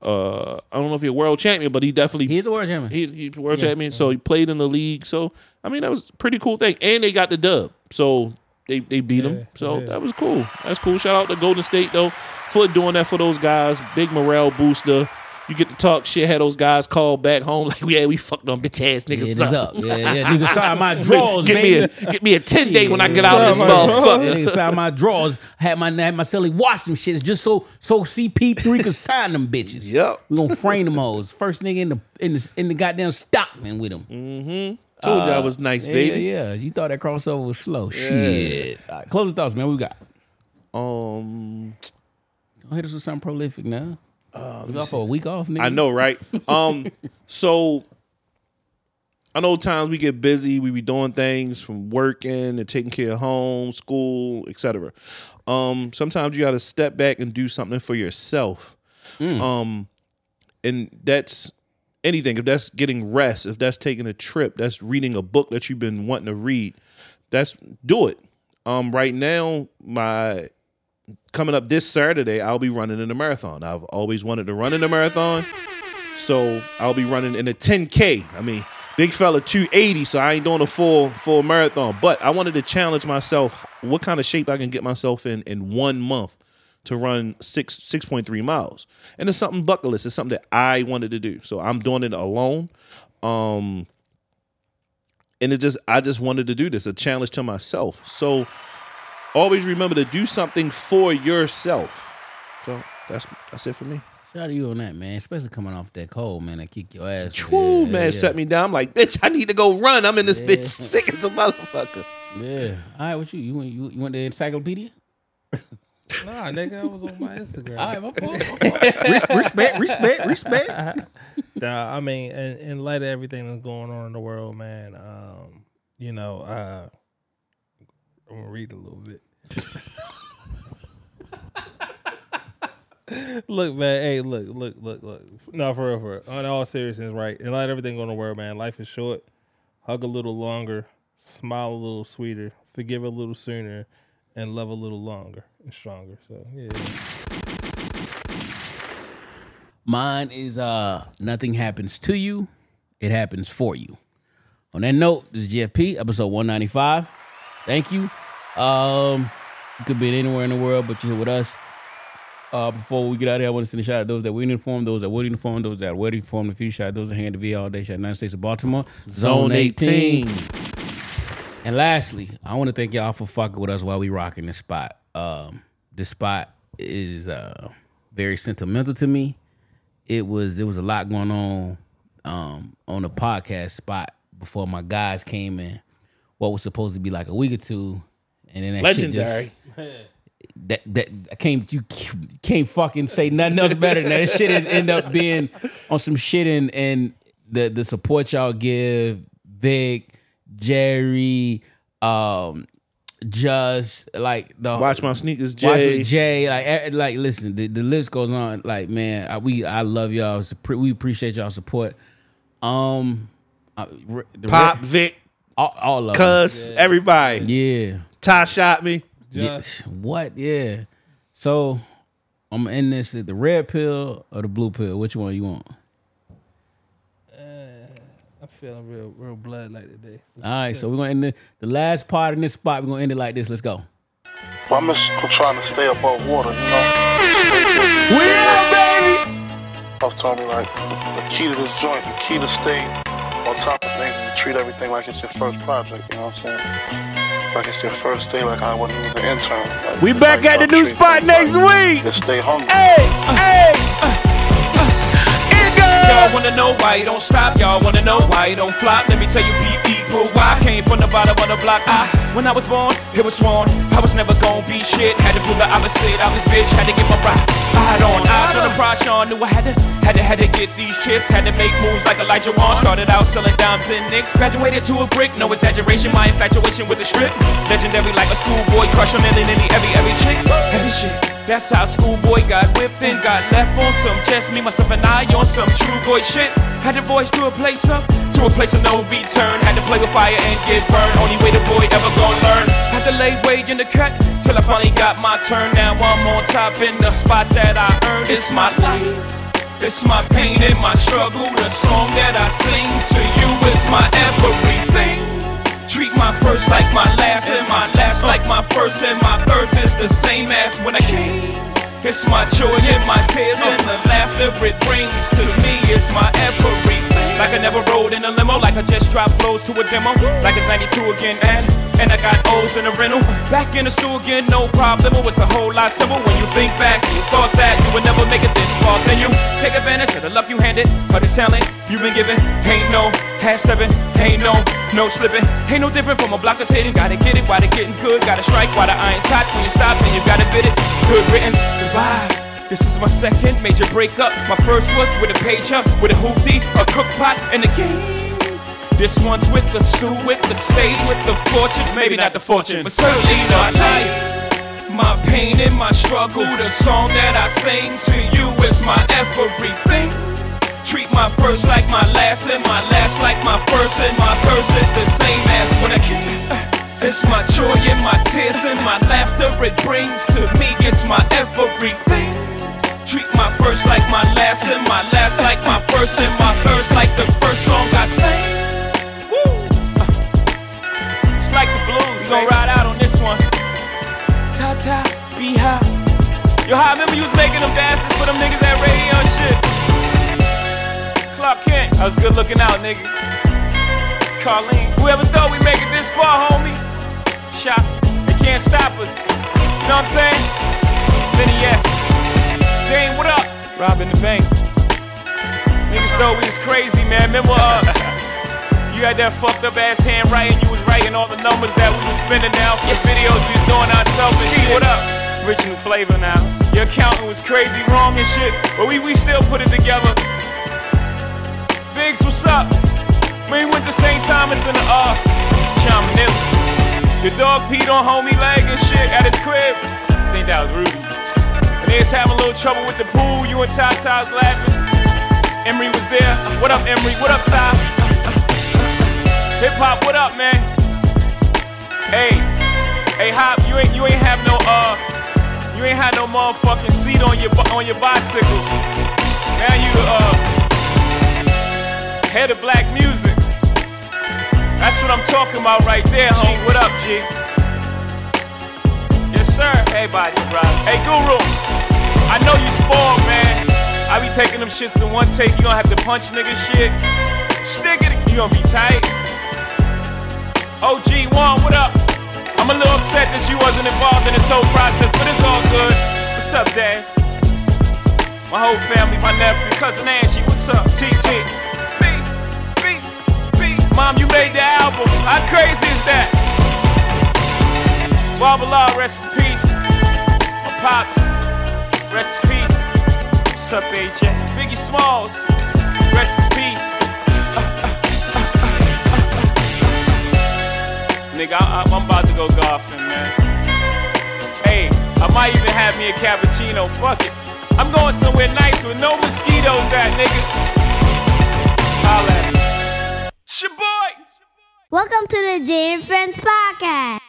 Uh, I don't know if he's a world champion, but he definitely He's a world champion. he, he's a world champion. So he played in the league. So I mean, that was a pretty cool thing, and they got the dub. So they they beat him. So yeah. that was cool. That's cool. Shout out to Golden State though for doing that for those guys. Big morale booster. You get to talk shit. Had those guys call back home like, yeah, we fucked on bitch ass niggas it's up. up. Yeah, yeah. Nigga sign my drawers, get me baby. a get me a ten day when I get out of this Sign my drawers. motherfucker. Nigga sign my drawers. Had my had my celly watch some shit just so so CP3 could sign them bitches. Yep. We gonna frame them hoes. First nigga in the in the in the goddamn Stockman with them. Mm-hmm. Told you I was nice, Yeah, baby. Yeah, yeah. You thought that crossover was slow. Shit. All right, closing thoughts, man. What we got. Um, Don't hit us with something prolific now. We got for a week off, nigga. I know, right? Um, so I know times we get busy, we be doing things from working and taking care of home, school, etc. Um, sometimes you got to step back and do something for yourself. Um, and that's anything. If that's getting rest, if that's taking a trip, that's reading a book that you've been wanting to read. That's do it. Um, right now, my coming up this Saturday, I'll be running in a marathon. I've always wanted to run in a marathon. So I'll be running in a 10K. I mean, big fella 280, so I ain't doing a full full marathon. But I wanted to challenge myself what kind of shape I can get myself in in one month to run six six point three miles. And it's something bucket list. It's something that I wanted to do. So I'm doing it alone. Um and it just I just wanted to do this, a challenge to myself. So always remember to do something for yourself. So that's that's it for me. Shout out to you on that, man. Especially coming off that cold, man. That kick your ass. True, Yeah, man, yeah. set me down. I'm like, bitch, I need to go run. I'm in this bitch sick as a motherfucker. Yeah. All right, what you? You went, you, you went to encyclopedia? Nah, nigga, I was on my Instagram. All right, my fault. Res- respect, respect, respect. Nah, I mean, in, in light of everything that's going on in the world, man, um, you know, uh, I'm gonna read a little bit. Look, man, hey, look, look, look, look. No, for real, for real. On all seriousness, right? In light of everything going the world, man, life is short. hug a little longer, smile a little sweeter, forgive a little sooner, and love a little longer and stronger. So yeah. Mine is uh nothing happens to you, it happens for you. On that note, this is JFP, episode 195. Thank you. Um you could be anywhere in the world, but you're here with us. Uh, before we get out of here, I want to send a shout out to those that we inform, those that would inform, those that would inform the future, shout out those that hang at the V all day, shout out United States of Baltimore, Zone 18. And lastly, I want to thank y'all for fucking with us while we rocking this spot. Um, this spot is uh, very sentimental to me. It was it was a lot going on um, on the podcast spot before my guys came in. What was supposed to be like a week or two, and then that shit just- Legendary. that that I can't you can't fucking say nothing else better than that. This shit is end up being on some shit and and the the support y'all give Vic, Jerry, um, just like the Watch my sneakers, Jay. with Jay, like, like, listen, the, the list goes on. Like, man, I, we, I love y'all. Pre- We appreciate y'all support. Um, uh, the Pop, Vic, all, all of them. Cuz, everybody. Yeah. Ty shot me. Yeah, what? Yeah. So I'm gonna end this at the red pill or the blue pill. Which one you want? Uh, I'm feeling real real blood like today. All right, so we're gonna end the, the last part in this spot. We're gonna end it like this. Let's go. Well, I'm just trying to stay above water, you know? We out, baby. I was telling me, like, the key to this joint, the key to stay on top of things is to treat everything like it's your first project, you know what I'm saying? Like it's your first day, like I wasn't even an intern. Like, We back like, at the new spot next week. Just stay hungry. Hey, hey. Y'all wanna know why you don't stop? Y'all wanna know why you don't flop? Let me tell you, people, why I came from the bottom of the block. I, when I was born, it was sworn I was never gonna be shit. Had to prove the opposite. I was bitch, had to get my right. Eyed on, eyes on the prize. Shawn knew I had to, had to, had to get these chips. Had to make moves like Elijah Wan. Started out selling dimes and nicks. Graduated to a brick, no exaggeration. My infatuation with the strip, legendary like a schoolboy. Crush on any, any, every, every chick. Heavy shit. That's how schoolboy got whipped and got left on some just me, myself, and I on some true boy shit. Had to voice to a place up, to a place of no return. Had to play with fire and get burned. Only way the boy ever gonna learn. Had to lay way in the cut till I finally got my turn. Now I'm on top in the spot that I earned. It's my life. It's my pain and my struggle. The song that I sing to you is my everything. Treat my first like my last, and my last like my first, and my first is the same as when I came. It's my joy and my tears and the laughter it brings to me. It's my everything. Like I never rode in a limo, like I just dropped flows to a demo. Like it's 92 again, and and I got O's in a rental. Back in the stool again, no problem. It's a whole lot simple when you think back. You thought that you would never make it this far, then you take advantage of the luck you handed, of the talent you've been given. Ain't no half stepping, ain't no no slipping. Ain't no different from a block that's hitting. Gotta get it while the getting's good. Gotta strike while the iron's hot. When you stop, then you gotta fit it. Good riddance, goodbye. This is my second major breakup. My first was with a page up, with a hoopty, a cook pot, and a game. This one's with the stew, with the stage, with the fortune. Maybe not the fortune, but certainly my life. My pain and my struggle. The song that I sing to you is my everything. Treat my first like my last, and my last like my first, and my first is the same as when I came. Uh, it's my joy and my tears and my laughter it brings to me. It's my everything. Treat my first like my last, and my last like my first, and my first like the first song I sang. Woo! It's like the blues. We gon' ride out on this one. Ta ta, be high. Yo, I remember you was making them dances for them niggas at radio shit. Clark Kent, I was good looking out, nigga. Carlene, whoever thought we make it this far, homie. Shot, they can't stop us. You know what I'm saying? Vinny yes. Dame, what up? Robbing the bank. Niggas thought we was crazy, man. Remember, uh, you had that fucked up ass handwriting. You was writing all the numbers that we was spending now for the videos we was doing ourselves and shit. What up? Original flavor now. Your accountant was crazy wrong and shit, but we we still put it together. Biggs, what's up? We went the St. Thomas as in the uh, Manila. Your dog peed on homie leg and shit at his crib. I think that was Ruby. Was having a little trouble with the pool. You and Ty Ty was laughing. Emory was there. What up, Emory? What up, Ty? Hip hop, what up, man? Hey, hey, hop, you ain't you ain't have no uh, you ain't had no motherfucking seat on your on your bicycle. Now you the uh, head of black music. That's what I'm talking about right there, homie. What up, G? Yes, sir. Hey, body, bro. Hey, Guru. I know you spoiled, man. I be taking them shits in one take. You gonna have to punch nigga shit. It. You gonna be tight. OG one, what up? I'm a little upset that you wasn't involved in this whole process, but it's all good. What's up, Dash? My whole family, my nephew, cousin Angie, what's up? TT. B, B, B. Mom, you made the album. How crazy is that? Barbala, rest in peace. My pops, rest in peace. What's up, AJ? Biggie Smalls, rest in peace. Nigga, I, I'm about to go golfing, man. Hey, I might even have me a cappuccino. Fuck it. I'm going somewhere nice with no mosquitoes at, nigga. Holla at. Welcome to the Jae and Friends podcast.